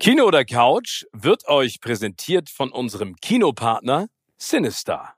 Kino oder Couch wird euch präsentiert von unserem Kinopartner Sinister.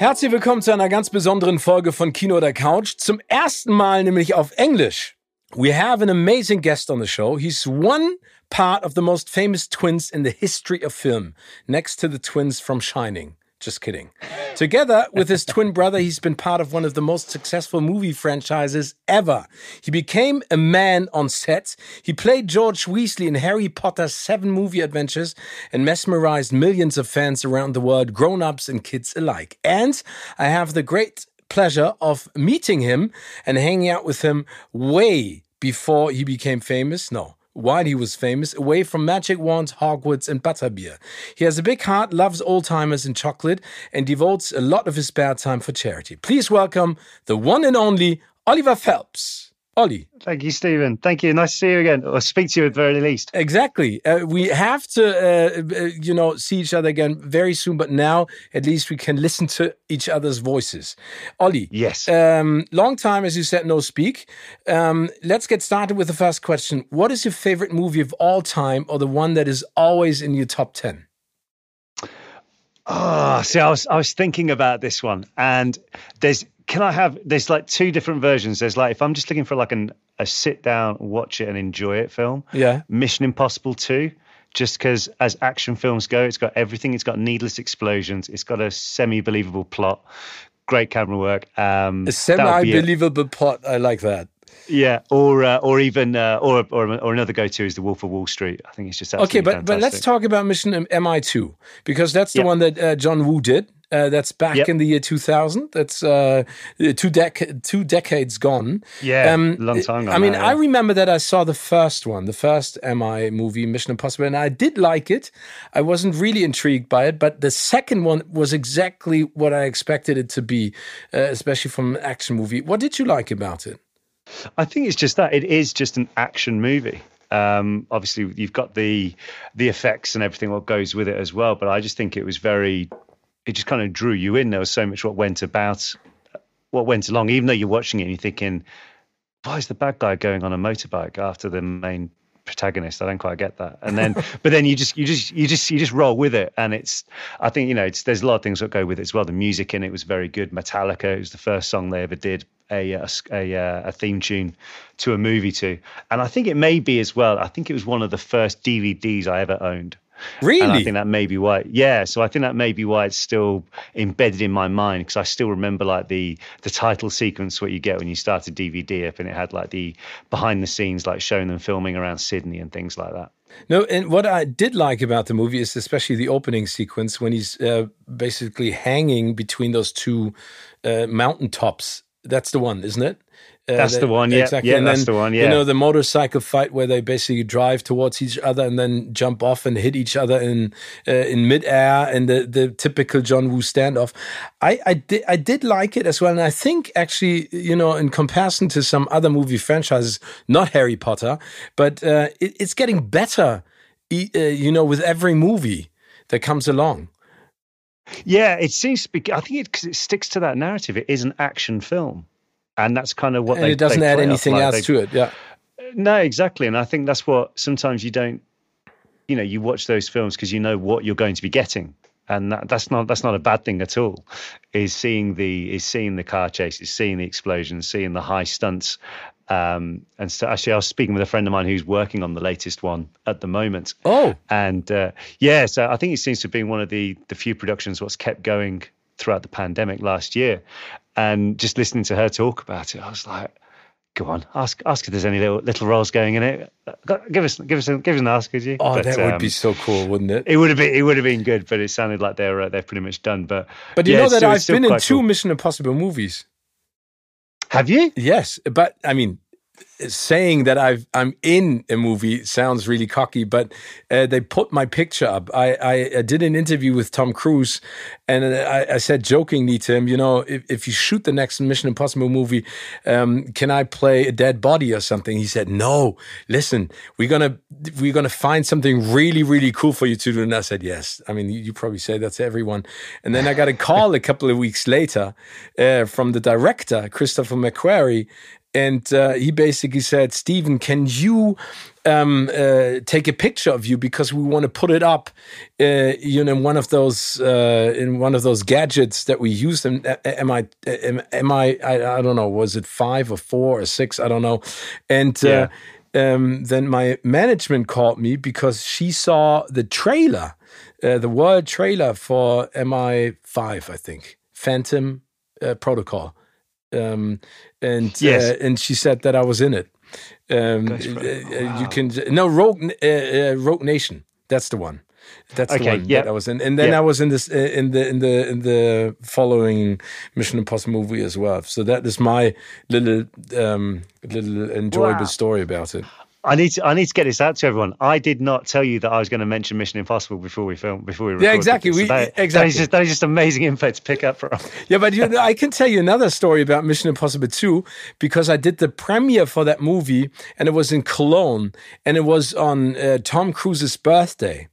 Herzlich willkommen zu einer ganz besonderen Folge von Kino oder Couch. Zum ersten Mal nämlich auf Englisch. We have an amazing guest on the show. He's one part of the most famous twins in the history of film, next to the twins from Shining. Just kidding. Together with his twin brother, he's been part of one of the most successful movie franchises ever. He became a man on set. He played George Weasley in Harry Potter's seven movie adventures and mesmerized millions of fans around the world, grown ups and kids alike. And I have the great pleasure of meeting him and hanging out with him way before he became famous. No, while he was famous, away from magic wands, Hogwarts, and butterbeer. He has a big heart, loves old timers and chocolate, and devotes a lot of his spare time for charity. Please welcome the one and only Oliver Phelps. Ollie. Thank you, Stephen. Thank you. Nice to see you again, or speak to you at the very least. Exactly. Uh, we have to, uh, uh, you know, see each other again very soon, but now at least we can listen to each other's voices. Ollie. Yes. Um, long time, as you said, no speak. Um, let's get started with the first question. What is your favorite movie of all time, or the one that is always in your top 10? Oh, see, I was I was thinking about this one, and there's can I have there's like two different versions. There's like if I'm just looking for like an a sit down, watch it and enjoy it film. Yeah. Mission Impossible 2 just because as action films go, it's got everything. It's got needless explosions. It's got a semi-believable plot. Great camera work. Um, a semi-believable plot. I like that. Yeah, or uh, or even uh, or, or or another go-to is the Wolf of Wall Street. I think it's just okay. But fantastic. but let's talk about Mission MI two because that's the yep. one that uh, John Woo did. Uh, that's back yep. in the year 2000. That's uh, two, dec- two decades gone. Yeah, um, long time. I mean, now, yeah. I remember that I saw the first one, the first MI movie, Mission Impossible, and I did like it. I wasn't really intrigued by it, but the second one was exactly what I expected it to be, uh, especially from an action movie. What did you like about it? I think it's just that it is just an action movie. Um, obviously, you've got the the effects and everything what goes with it as well. But I just think it was very it just kind of drew you in. There was so much what went about, what went along. Even though you're watching it and you're thinking, why is the bad guy going on a motorbike after the main protagonist? I don't quite get that. And then, but then you just you just you just you just roll with it. And it's I think you know it's there's a lot of things that go with it as well. The music in it was very good. Metallica it was the first song they ever did a a, a, a theme tune to a movie to. And I think it may be as well. I think it was one of the first DVDs I ever owned. Really? And I think that may be why. Yeah, so I think that may be why it's still embedded in my mind because I still remember like the the title sequence what you get when you start a DVD up, and it had like the behind the scenes, like showing them filming around Sydney and things like that. No, and what I did like about the movie is especially the opening sequence when he's uh, basically hanging between those two uh, mountaintops. That's the one, isn't it? Uh, that's the one, yeah. Exactly. Yeah, and that's then, the one, yeah. You know, the motorcycle fight where they basically drive towards each other and then jump off and hit each other in uh, in midair and the, the typical John Woo standoff. I, I, did, I did like it as well. And I think actually, you know, in comparison to some other movie franchises, not Harry Potter, but uh, it, it's getting better, uh, you know, with every movie that comes along. Yeah, it seems to be. I think it because it sticks to that narrative. It is an action film and that's kind of what and they. It doesn't they add anything like else they, to it. Yeah. No, exactly, and I think that's what sometimes you don't. You know, you watch those films because you know what you're going to be getting, and that, that's not that's not a bad thing at all. Is seeing the is seeing the car chases, seeing the explosions, seeing the high stunts, um, and so actually, I was speaking with a friend of mine who's working on the latest one at the moment. Oh, and uh, yeah, so I think it seems to have been one of the the few productions what's kept going throughout the pandemic last year. And just listening to her talk about it, I was like, Go on, ask ask if there's any little little roles going in it. Give us give us a, give us an ask, could you? Oh, but, that would um, be so cool, wouldn't it? It would have been it would have been good, but it sounded like they're uh, they're pretty much done. But but you yeah, know that I've been in two cool. Mission Impossible movies. Have you? Yes, but I mean, saying that I've I'm in a movie sounds really cocky, but uh, they put my picture up. I, I, I, did an interview with Tom Cruise, and I, I said jokingly to him, you know, if, if you shoot the next Mission Impossible movie, um, can I play a dead body or something? He said, no. Listen, we're gonna we're gonna find something really really cool for you to do. And I said, yes. I mean, you, you probably say that to everyone. And then I got a call a couple of weeks later uh, from the director Christopher McQuarrie, and uh, he basically said, Stephen, can you um, uh, take a picture of you because we want to put it up, uh, you know, in one of those uh, in one of those gadgets that we use. And am I am, am I, I, I don't know, was it five or four or six? I don't know. And uh, yeah. um, then my management called me because she saw the trailer, uh, the world trailer for MI5, I think, Phantom Protocol um, and yes. uh, and she said that I was in it. Um, wow. Uh, you can no Rogue uh, uh, Rogue Nation. That's the one. That's okay, the one yeah. that I was in, and then I was in this uh, in the in the in the following Mission Impossible movie as well. So that is my little um, little enjoyable wow. story about it. I need to I need to get this out to everyone. I did not tell you that I was going to mention Mission Impossible before we film before we Yeah, exactly. We, that, exactly. That is, just, that is just amazing info to pick up from. Yeah, but you know, I can tell you another story about Mission Impossible 2 because I did the premiere for that movie and it was in Cologne and it was on uh, Tom Cruise's birthday.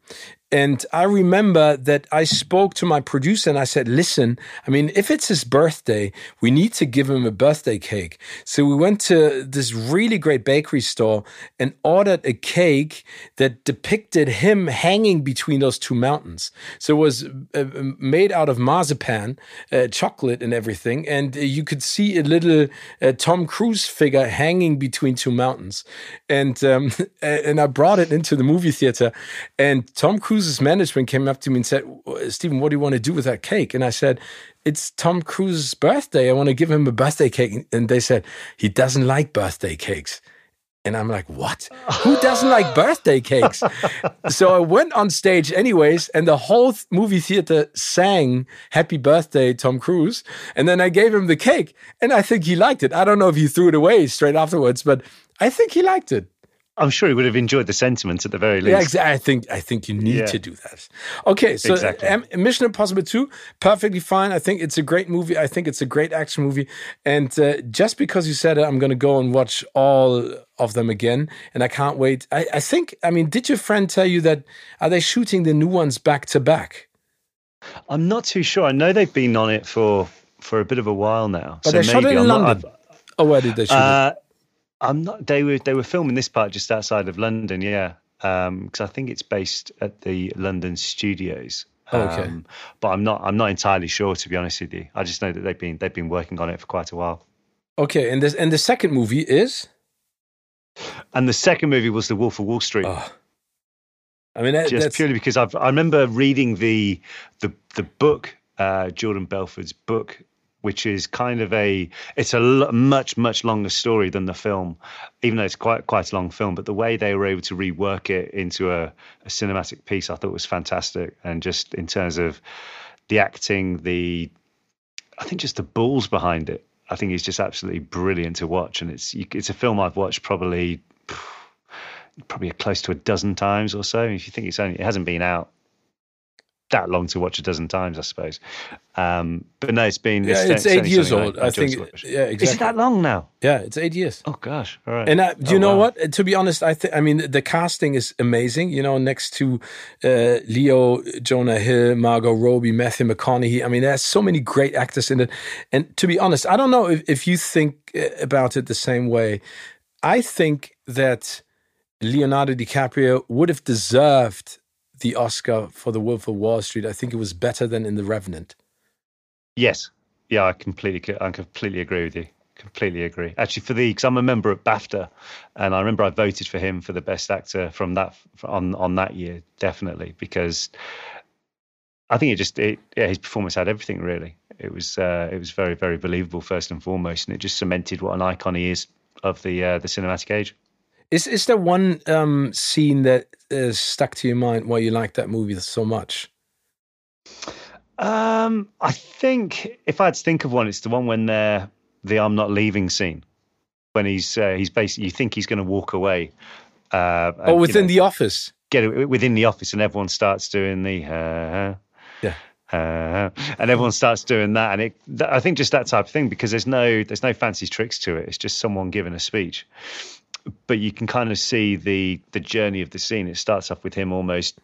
And I remember that I spoke to my producer and I said, listen, I mean, if it's his birthday, we need to give him a birthday cake. So we went to this really great bakery store and ordered a cake that depicted him hanging between those two mountains. So it was uh, made out of marzipan, uh, chocolate and everything. And uh, you could see a little uh, Tom Cruise figure hanging between two mountains. And, um, and I brought it into the movie theater and Tom Cruise Cruise's management came up to me and said, uh, Stephen, what do you want to do with that cake? And I said, it's Tom Cruise's birthday. I want to give him a birthday cake. And they said, he doesn't like birthday cakes. And I'm like, what? Who doesn't like birthday cakes? so I went on stage anyways, and the whole th- movie theater sang Happy Birthday, Tom Cruise. And then I gave him the cake, and I think he liked it. I don't know if he threw it away straight afterwards, but I think he liked it. I'm sure he would have enjoyed the sentiment at the very least. Yeah, exactly. I think I think you need yeah. to do that. Okay, so exactly. um, Mission Impossible 2, perfectly fine. I think it's a great movie. I think it's a great action movie. And uh, just because you said it, I'm going to go and watch all of them again, and I can't wait. I, I think. I mean, did your friend tell you that? Are they shooting the new ones back to back? I'm not too sure. I know they've been on it for for a bit of a while now. But so they shot it in London. Not, oh, where did they shoot uh, it? I'm not. They were they were filming this part just outside of London. Yeah, because um, I think it's based at the London studios. Oh, okay. Um, but I'm not. I'm not entirely sure to be honest with you. I just know that they've been they've been working on it for quite a while. Okay, and this and the second movie is. And the second movie was The Wolf of Wall Street. Oh. I mean, that, just purely because I've, I remember reading the the the book, uh, Jordan Belfort's book which is kind of a it's a l- much much longer story than the film even though it's quite quite a long film. But the way they were able to rework it into a, a cinematic piece i thought was fantastic. And just in terms of the acting the i think just the balls behind it i think it's just absolutely brilliant to watch. And it's it's a film i've watched probably probably close to a dozen times or so. If you think it's only it hasn't been out that long to watch a dozen times, I suppose. Um, but no, it's been yeah, it's, it's eight years old. I, I think yeah, exactly. Is it that long now? Yeah, it's eight years. Oh gosh, all right. And uh, do you oh, know wow. what? To be honest, I think I mean the casting is amazing. You know, next to uh, Leo, Jonah Hill, Margot Robbie, Matthew McConaughey. I mean, there's so many great actors in it. And to be honest, I don't know if, if you think uh, about it the same way. I think that Leonardo DiCaprio would have deserved the Oscar for The Wolf of Wall Street, I think it was better than in The Revenant. Yes, yeah, I completely, I completely agree with you. Completely agree. Actually, for the because I'm a member at BAFTA, and I remember I voted for him for the best actor from that on on that year, definitely because I think it just it, yeah his performance had everything really. It was uh, it was very very believable first and foremost, and it just cemented what an icon he is of the uh, the cinematic age. Is is there one um, scene that is stuck to your mind why you like that movie so much? Um, I think if I had to think of one, it's the one when they're the "I'm not leaving" scene. When he's uh, he's basically you think he's going to walk away. Uh, oh, within you know, the office. Get it within the office, and everyone starts doing the. Uh, yeah. Uh, and everyone starts doing that, and it. I think just that type of thing because there's no there's no fancy tricks to it. It's just someone giving a speech, but you can kind of see the the journey of the scene. It starts off with him almost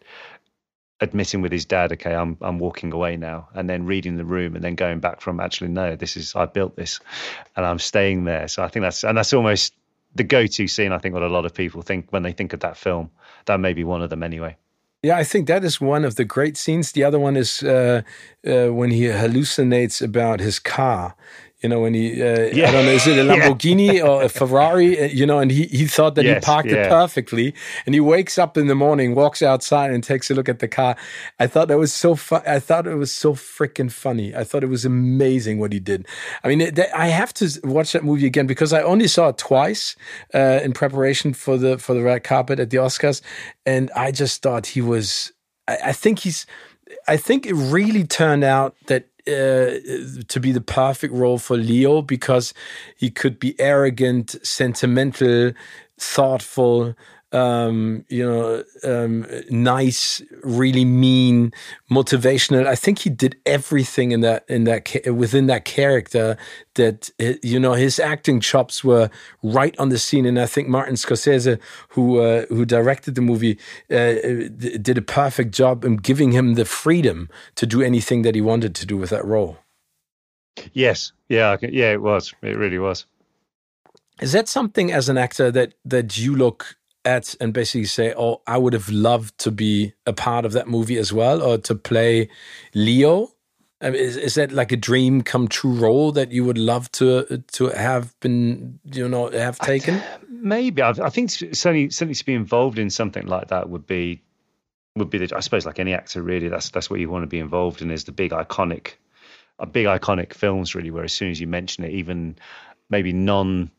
admitting with his dad, okay, I'm I'm walking away now, and then reading the room, and then going back from actually no, this is I built this, and I'm staying there. So I think that's and that's almost the go-to scene. I think what a lot of people think when they think of that film. That may be one of them anyway. Yeah, I think that is one of the great scenes. The other one is uh, uh, when he hallucinates about his car you know, when he, uh, yeah. I don't know, is it a Lamborghini yeah. or a Ferrari? Uh, you know, and he, he thought that yes, he parked yeah. it perfectly. And he wakes up in the morning, walks outside and takes a look at the car. I thought that was so fun. I thought it was so freaking funny. I thought it was amazing what he did. I mean, it, I have to watch that movie again because I only saw it twice uh, in preparation for the, for the red carpet at the Oscars. And I just thought he was, I, I think he's, I think it really turned out that uh, to be the perfect role for Leo because he could be arrogant, sentimental, thoughtful, um, you know, um, nice, really mean, motivational. I think he did everything in that in that within that character that uh, you know his acting chops were right on the scene. And I think Martin Scorsese, who uh, who directed the movie, uh, did a perfect job in giving him the freedom to do anything that he wanted to do with that role. Yes, yeah, yeah, it was. It really was. Is that something as an actor that that you look at and basically say, "Oh, I would have loved to be a part of that movie as well, or to play Leo." I mean, is, is that like a dream come true role that you would love to to have been, you know, have taken? I, maybe I, I, think certainly certainly to be involved in something like that would be would be the I suppose like any actor really that's that's what you want to be involved in is the big iconic, a big iconic films really where as soon as you mention it, even maybe non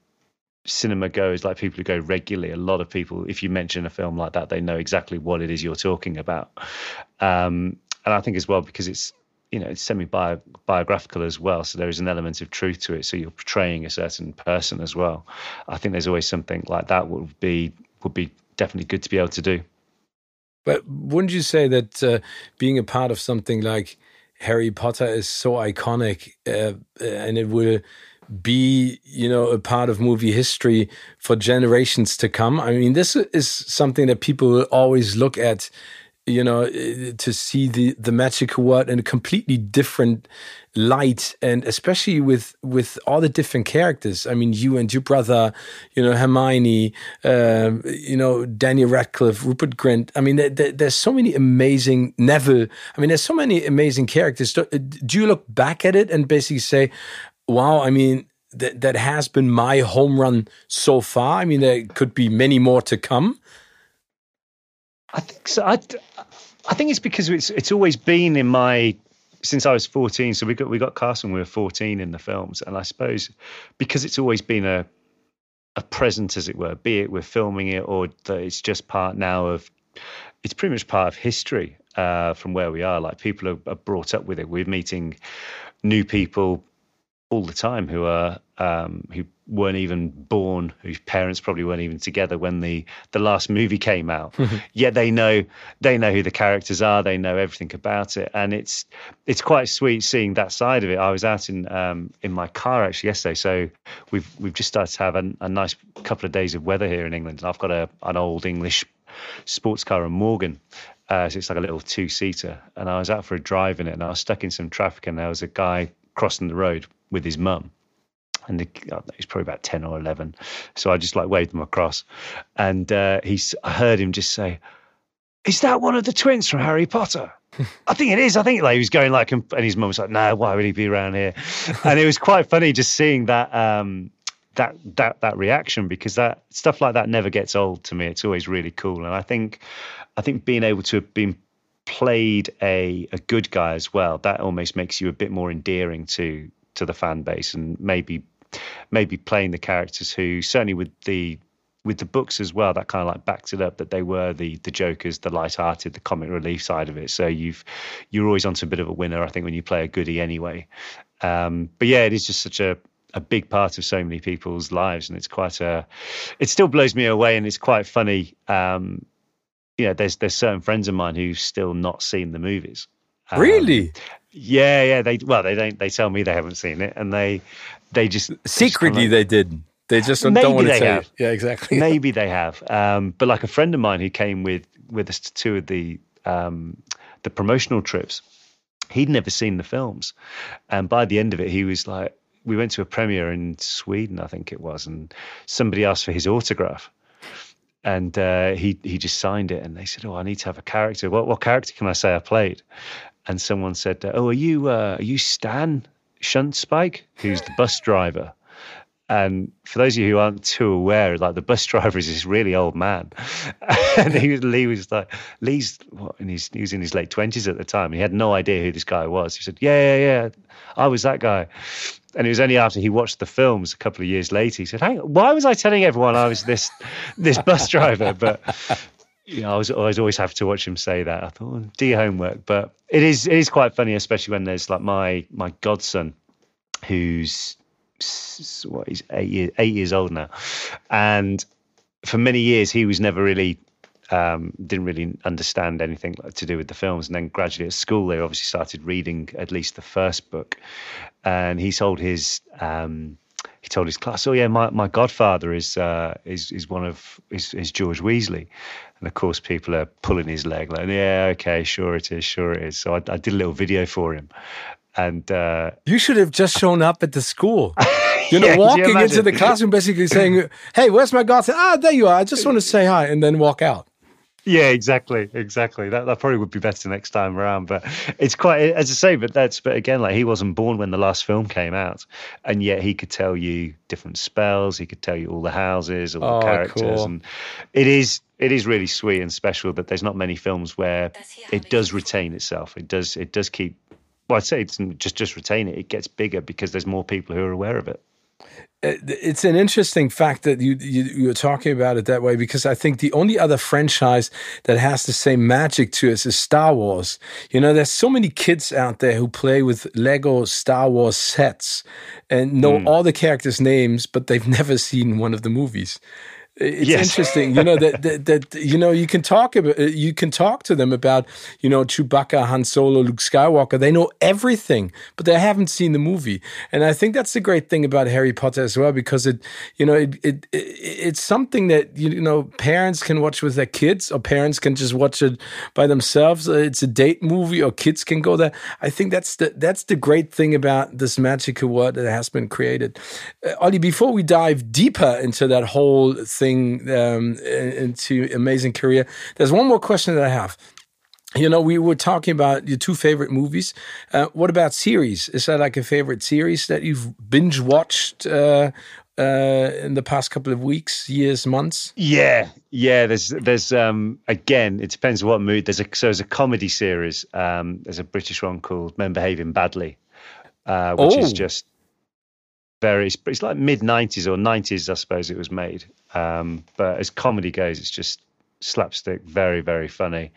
cinema goes, like people who go regularly, a lot of people, if you mention a film like that, they know exactly what it is you're talking about. Um, and I think as well because it's you know it's semi biographical as well, so there is an element of truth to it. So you're portraying a certain person as well. I think there's always something like that would be would be definitely good to be able to do. But wouldn't you say that uh, being a part of something like Harry Potter is so iconic, uh, and it will be you know a part of movie history for generations to come. I mean this is something that people will always look at you know to see the the magical world in a completely different light. And especially with with all the different characters. I mean you and your brother you know hermione uh, you know daniel radcliffe rupert grint. I mean there, there, there's so many amazing neville. I mean there's so many amazing characters. Do, do you look back at it and basically say wow, I mean, that that has been my home run so far. I mean, there could be many more to come. I think so. I, I think it's because it's it's always been in my since I was 14. So we got we got cast when we were 14 in the films, and I suppose because it's always been a a present, as it were, be it we're filming it or that it's just part now of it's pretty much part of history uh, from where we are. Like people are, are brought up with it. We're meeting new people all the time who are um, who weren't even born, whose parents probably weren't even together when the the last movie came out. Yet they know they know who the characters are, they know everything about it, and it's it's quite sweet seeing that side of it. I was out in um, in my car actually yesterday, so we've we've just started to have a, a nice couple of days of weather here in England, and I've got a an old English sports car, a Morgan. Uh, so it's like a little two seater, and I was out for a drive in it, and I was stuck in some traffic, and there was a guy crossing the road with his mum. And the, he's probably about 10 or 11. So I just like waved him across. And uh, he's, I heard him just say, Is that one of the twins from Harry Potter? I think it is. I think like he was going like, and his mum was like, "No, why would he be around here?" And it was quite funny just seeing that um, that that that reaction because that stuff like that never gets old to me. It's always really cool, and I think I think being able to have been played a a good guy as well that almost makes you a bit more endearing to to the fan base and maybe maybe playing the characters who certainly with the with the books as well, that kind of like backs it up that they were the the jokers, the light-hearted, the comic relief side of it. So you've you're always onto a bit of a winner, I think, when you play a goodie anyway. Um, but yeah, it is just such a a big part of so many people's lives, and it's quite a. It still blows me away, and it's quite funny. Um, you know, there's there's certain friends of mine who've still not seen the movies. Um, really? Yeah, yeah. They well, they don't. They tell me they haven't seen it, and they they just secretly just they did. They just don't, don't want to they tell have. Yeah, exactly. Maybe they have. Um, but like a friend of mine who came with with us to two of the um, the promotional trips, he'd never seen the films, and by the end of it, he was like, we went to a premiere in Sweden, I think it was, and somebody asked for his autograph. And uh, he he just signed it, and they said, "Oh, I need to have a character. What what character can I say I played?" And someone said, "Oh, are you uh, are you Stan Shunpike, who's the bus driver?" And for those of you who aren't too aware, like the bus driver is this really old man, and he was, Lee was like Lee's what, and he's, he was in his late twenties at the time. He had no idea who this guy was. He said, "Yeah, yeah, yeah, I was that guy." And it was only after he watched the films a couple of years later he said, "Hang, why was I telling everyone I was this this bus driver?" But you know, I was, I was always have to watch him say that. I thought, oh, do your homework. But it is it is quite funny, especially when there's like my my godson, who's what he's eight years eight years old now, and for many years he was never really um, didn't really understand anything to do with the films. And then gradually at school, they obviously started reading at least the first book. And he sold his um, he told his class, "Oh yeah, my, my godfather is uh, is is one of is, is George Weasley." And of course, people are pulling his leg, like, "Yeah, okay, sure it is, sure it is." So I, I did a little video for him, and uh, You should have just shown up at the school. You know, Yeah, could you walking into the classroom, basically saying, "Hey, where's my godson? Ah, there you are. I just want to say hi," and then walk out. Yeah, exactly, exactly. That that probably would be better next time around. But it's quite as I say. But that's but again, like he wasn't born when the last film came out, and yet he could tell you different spells. He could tell you all the houses, all Oh, the characters, cool. and it is it is really sweet and special. That there's not many films where it does retain itself. It does it does keep. Well, I'd say it's just just retain it. It gets bigger because there's more people who are aware of it. It's an interesting fact that you, you you're talking about it that way because I think the only other franchise that has the same magic to us is Star Wars. You know, there's so many kids out there who play with Lego Star Wars sets and know Hmm. all the characters' names, but they've never seen one of the movies. It's Yes. interesting, you know that, that that you know you can talk about you can talk to them about you know Chewbacca, Han Solo, Luke Skywalker. They know everything, but they haven't seen the movie. And I think that's the great thing about Harry Potter as well, because it you know it, it, it it's something that you know parents can watch with their kids, or parents can just watch it by themselves. Uh, It's a date movie, or kids can go there. I think that's the that's the great thing about this magical world that has been created. Uh, Ollie, before we dive deeper into that whole thing, um, into amazing career, there's one more question that I have. You know, we were talking about your two favorite movies. Uh, what about series? Is that like a favorite series that you've binge watched uh, uh, in the past couple of weeks, years, months? Yeah, yeah. There's there's um again, it depends what mood. There's a so there's a comedy series. Um, there's a British one called Men Behaving Badly, uh, which is Oh. just very. It's, it's like mid '90s or '90s, I suppose it was made. Um, but as comedy goes, it's just slapstick, very very funny.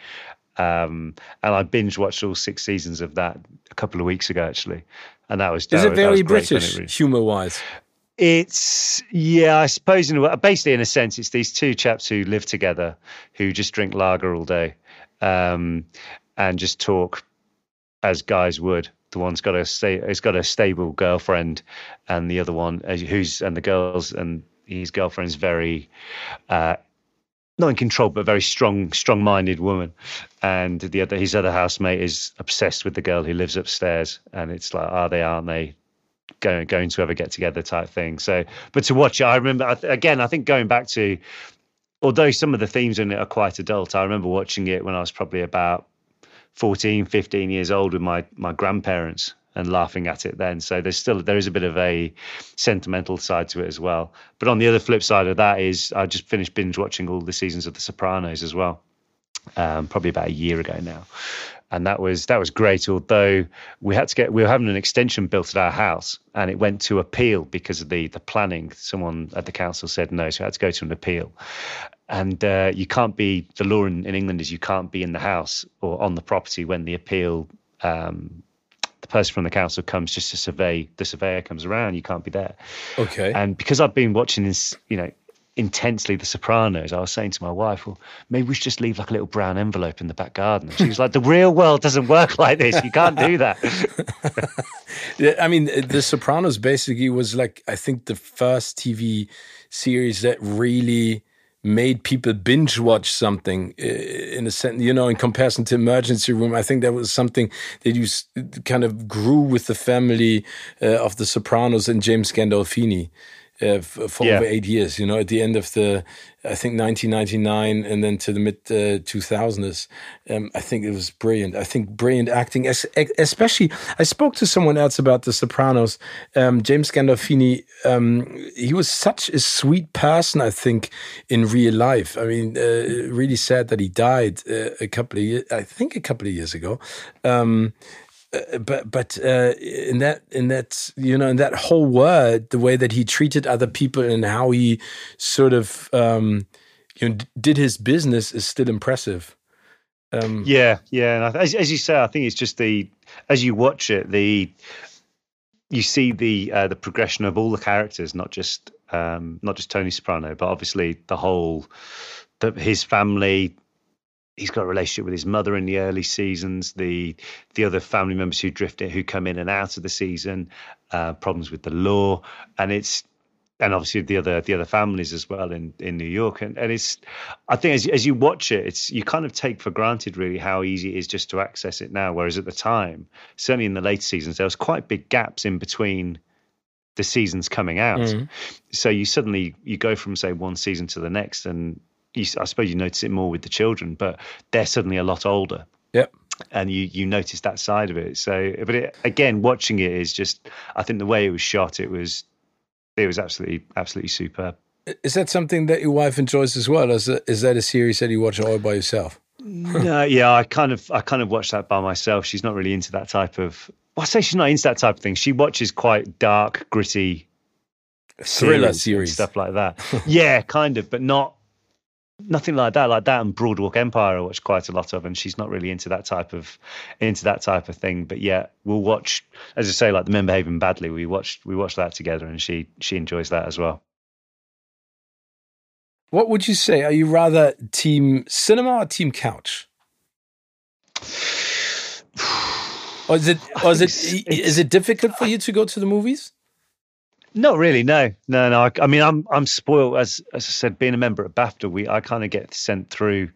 Um, and I binge watched all six seasons of that a couple of weeks ago, actually, and that was Is that it very was great fun, British really- humor wise? it's yeah, I suppose in a basically in a sense, it's these two chaps who live together who just drink lager all day, um, and just talk as guys would. The one's got a sta- has got a stable girlfriend, and the other one uh, who's and the girls and his girlfriend's very. Uh, not in control, but very strong, strong-minded woman, and the other his other housemate is obsessed with the girl who lives upstairs, and it's like, are they? Aren't they? going going to ever get together type thing. So, but to watch it, I remember again. I think going back to, although some of the themes in it are quite adult, I remember watching it when I was probably about 14, 15 years old with my my grandparents and laughing at it then. So there's still there is a bit of a sentimental side to it as well. But on the other flip side of that is I just finished binge watching all the seasons of The Sopranos as well. um, probably about a year ago now. And that was that was great. Although we had to get we were having an extension built at our house, and it went to appeal because of the the planning. Someone at the council said no, so it had to go to an appeal. And uh, you can't be the law in, in England is you can't be in the house or on the property when the appeal um, the person from the council comes just to survey the surveyor comes around you can't be there Okay. and because i've been watching this you know intensely the sopranos i was saying to my wife well maybe we should just leave like a little brown envelope in the back garden and she was like the real world doesn't work like this you can't do that I mean, The Sopranos basically was like I think the first TV series that really made people binge watch something uh, in a sense, you know, in comparison to Emergency Room. I think that was something that you kind of grew with the family uh, of The Sopranos and James Gandolfini. Uh, for Yeah. over eight years, you know, at the end of the, I think 1999, and then to the mid uh, 2000s, um, I think it was brilliant. I think brilliant acting, es- especially. I spoke to someone else about The Sopranos. Um, James Gandolfini, um, he was such a sweet person. I think in real life. I mean, uh, really sad that he died uh, a couple of years. I think a couple of years ago. Uh, but but uh, in that in that you know in that whole word, the way that he treated other people and how he sort of um, you know d- did his business is still impressive. Um, Yeah, yeah, and as, as you say, I think it's just the as you watch it, the you see the uh, the progression of all the characters, not just um, not just Tony Soprano, but obviously the whole the, his family. He's got a relationship with his mother in the early seasons. The the other family members who drift in, who come in and out of the season, uh, problems with the law, and it's and obviously the other the other families as well in in New York and, and it's I think as as you watch it it's you kind of take for granted really how easy it is just to access it now whereas at the time certainly in the later seasons there was quite big gaps in between the seasons coming out Mhm. so you suddenly you go from say one season to the next and you, I suppose you notice it more with the children but they're suddenly a lot older Yep. and you you notice that side of it so but it, again watching it is just I think the way it was shot it was it was absolutely absolutely superb Is that something that your wife enjoys as well? Is, is that a series that you watch all by yourself? no yeah I kind of I kind of watch that by myself she's not really into that type of well, I say she's not into that type of thing she watches quite dark gritty Thriller and series. stuff like that yeah kind of but not nothing like that like that and Boardwalk Empire i watch quite a lot of and she's not really into that type of into that type of thing but yeah we'll watch as i say like the men behaving badly we watched we watched that together and she she enjoys that as well What would you say? Are you rather team cinema or team couch? Or is it or is it it's- it difficult for you to go to the movies? Not really, no, no, no. I, I mean, I'm I'm spoiled as as I said. Being a member at BAFTA, we I kind of get sent through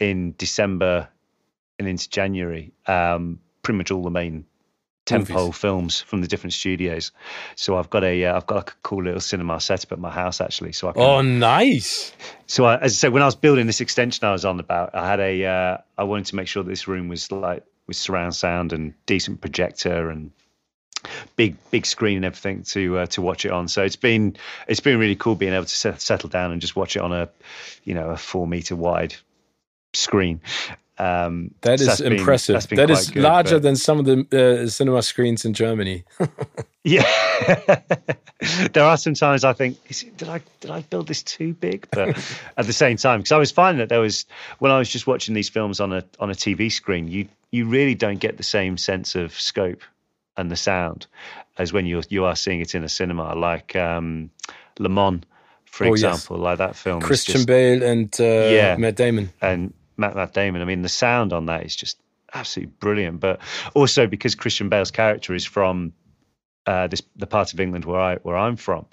in December and into January. Um, pretty much all the main tempo films from the different studios. So I've got a uh, I've got like a cool little cinema setup at my house actually. So I can, Oh, nice. so I, as I said, when I was building this extension I was on about, I had a uh, I wanted to make sure that this room was like with surround sound and decent projector and big big screen and everything to uh, to watch it on. So it's been it's been really cool being able to set, settle down and just watch it on a you know a four meter wide screen. Um, That so is been- impressive. that's been that is good, larger but- than some of the uh, cinema screens in Germany. Yeah, there are some times I think, is it, did I did I build this too big? But at the same time, because I was finding that there was when I was just watching these films on a on a TV screen, you you really don't get the same sense of scope and the sound as when you you are seeing it in a cinema, like um, Le Mans, for Oh, yes. example, like that film. Christian just- Bale and uh, Yeah. Matt Damon. and Matt, Matt Damon. I mean, the sound on that is just absolutely brilliant. But also because Christian Bale's character is from uh, this the part of England where I where I'm from,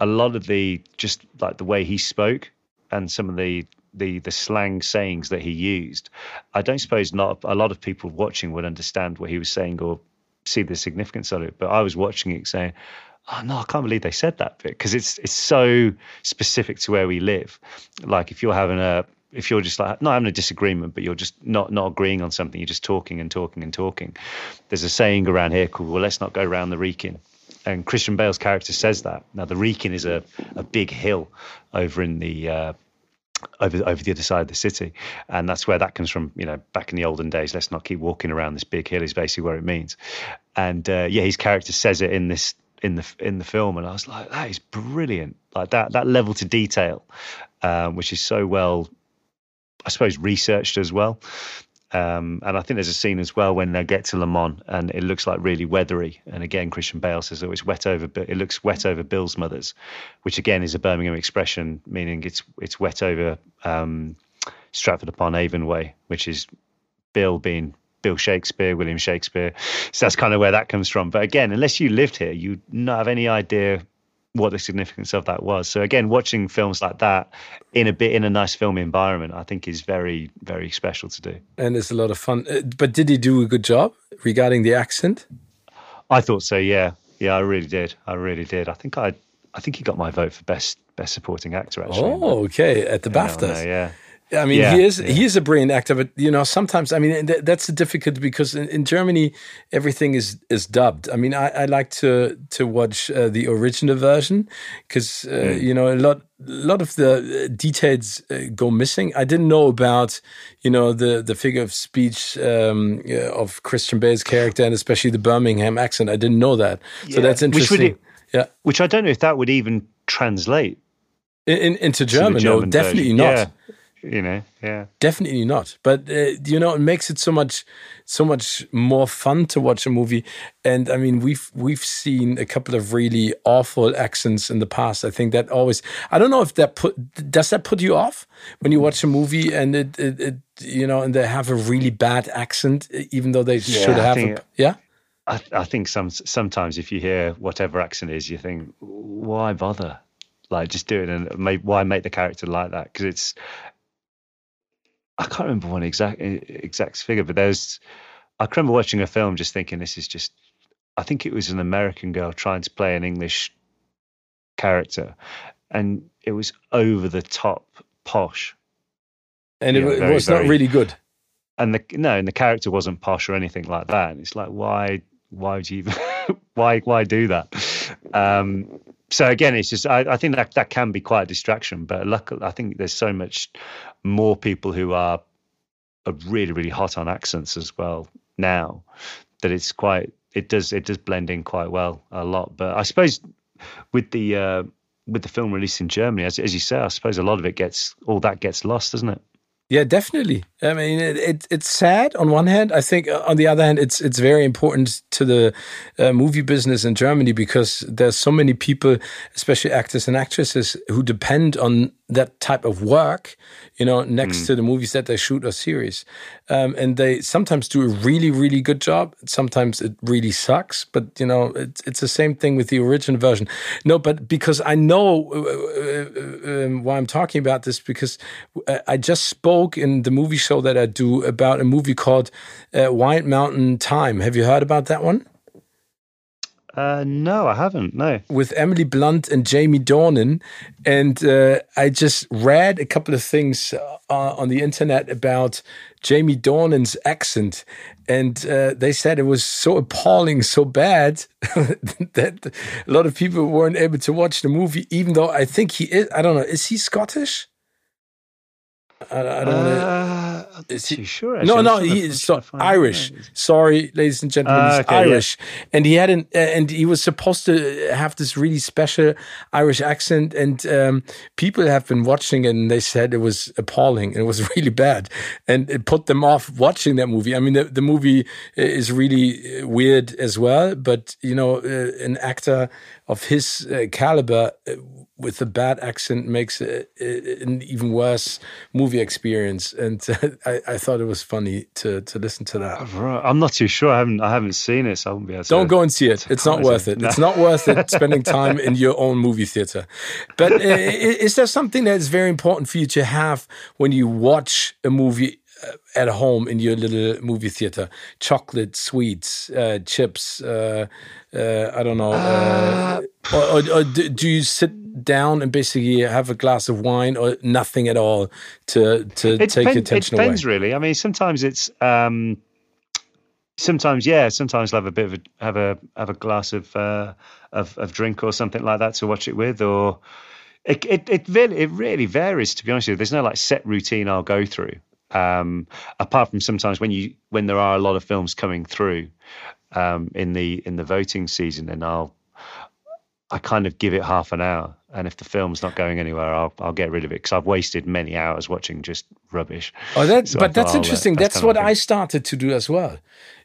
a lot of the just like the way he spoke and some of the the the slang sayings that he used, I don't suppose not a lot of people watching would understand what he was saying or see the significance of it. But I was watching it saying. Oh no! I can't believe they said that bit because it's it's so specific to where we live. Like if you're having a if you're just like not having a disagreement, but you're just not not agreeing on something, you're just talking and talking and talking. There's a saying around here called "Well, let's not go around the Wrekin," and Christian Bale's character says that. Now, the Wrekin is a a big hill over in the uh, over over the other side of the city, and that's where that comes from. You know, back in the olden days, let's not keep walking around this big hill is basically where it means. And uh, yeah, his character says it in this in the in the film, and I was like, that is brilliant. Like that that level to detail, um, which is so well, I suppose, researched as well. Um, and I think there's a scene as well when they get to Le Mans and it looks like really weathery. And again, Christian Bale says, "Oh, it's wet over." It looks wet over Bill's mother's, which again is a Birmingham expression meaning it's it's wet over um, Stratford upon Avon way, which is Bill being Bill Shakespeare, William Shakespeare. So that's kind of where that comes from. But again, unless you lived here, you'd not have any idea what the significance of that was. So again, watching films like that in a bit in a nice film environment, I think is very very special to do. And it's a lot of fun. Uh, but did he do a good job regarding the accent? I thought so. Yeah, yeah, I really did. I really did. I think I, I think he got my vote for best best supporting actor. Actually. Oh, okay, at the BAFTAs. yeah. I mean, yeah, he is yeah. he is a brilliant actor, but you know, sometimes I mean th- that's difficult because in, in, Germany everything is is dubbed. I mean, I, I like to to watch uh, the original version because uh, mm. you know a lot a lot of the uh, details uh, go missing. I didn't know about you know the the figure of speech um, of Christian Bale's character and especially the Birmingham accent. I didn't know that, yeah. so that's interesting. Which yeah, which I don't know if that would even translate in, in, into German. German no, definitely version. not you know yeah. Definitely not. But uh, you know it makes it so much so much more fun to watch a movie. And i mean we've we've seen a couple of really awful accents in the past. I think that always i don't know if that put does that put you off when you watch a movie and it, it, it you know and they have a really bad accent even though they yeah, should have a, yeah? I, I think some sometimes if you hear whatever accent is you think why bother? Like just do it and make, why make the character like that? Because it's I can't remember one exact eh, exact figure, but there's. I can remember watching a film, just thinking this is just. I think it was an American girl trying to play an English character, and it was over the top posh, and it, very, was very, not really good. And the no, and the character wasn't posh or anything like that. And it's like, why, why would you even, why, why do that? Um, so again, it's just I, I, think that that can be quite a distraction. But luckily, I think there's so much more people who are, are really really hot on accents as well now that it's quite it does it does blend in quite well a lot. But I suppose with the uh, with the film released in Germany, as as you say, I suppose a lot of it gets all that gets lost, doesn't it? Yeah, definitely. I mean, it, it, it's sad on one hand. I think uh, on the other hand, it's it's very important to the uh, movie business in Germany because there's so many people, especially actors and actresses, who depend on that type of work, you know, next mm. to the movies that they shoot or series. Um, and they sometimes do a really, really good job. Sometimes it really sucks, but you know, it's, it's the same thing with the original version. No, but because I know uh, uh, uh um, why I'm talking about this, because uh, I just spoke in the movie show that I do about a movie called uh, Wild Mountain Thyme. Have you heard about that one? Uh, no, I haven't. No. With Emily Blunt and Jamie Dornan. And uh, I just read a couple of things uh, on the internet about Jamie Dornan's accent. And uh, they said it was so appalling, so bad that a lot of people weren't able to watch the movie, even though I think he is. I don't know. Is he Scottish? I, I don't uh, Is he sure? Actually, no, no, he's so, Irish. Sorry, ladies and gentlemen, uh, he's okay, Irish, yeah. and he hadn't, uh, and he was supposed to have this really special Irish accent, and um, people have been watching it, and they said it was appalling, it was really bad, and it put them off watching that movie. I mean, the, the movie is really uh, weird as well, but you know, uh, an actor of his uh, caliber with a bad accent makes it, an even worse movie experience. And I, I, thought it was funny to to listen to that. I'm not too sure. I haven't I haven't seen it, so I won't be able to. Don't go and see it. It's not worth it. No. It's not worth it spending time in your own movie theater. But uh, is there something that's very important for you to have when you watch a movie uh, at home in your little movie theater? Chocolate, sweets, uh, chips. Uh, uh, I don't know. Or, or, or, do you sit down and basically have a glass of wine, or nothing at all to to it take depends, attention away? It depends, away? really. I mean, sometimes it's. Um, sometimes, yeah. Sometimes I'll have a bit of a have a have a glass of uh, of, of drink or something like that to watch it with, or It, it it really it really varies to be honest with you. There's no like set routine I'll go through. Um, apart from sometimes when you when there are a lot of films coming through um, in the in the voting season, and I'll I kind of give it half an hour, and if the film's not going anywhere, I'll I'll get rid of it because I've wasted many hours watching just rubbish. Oh, that so but that's oh, interesting. That's, that's what I started to do as well.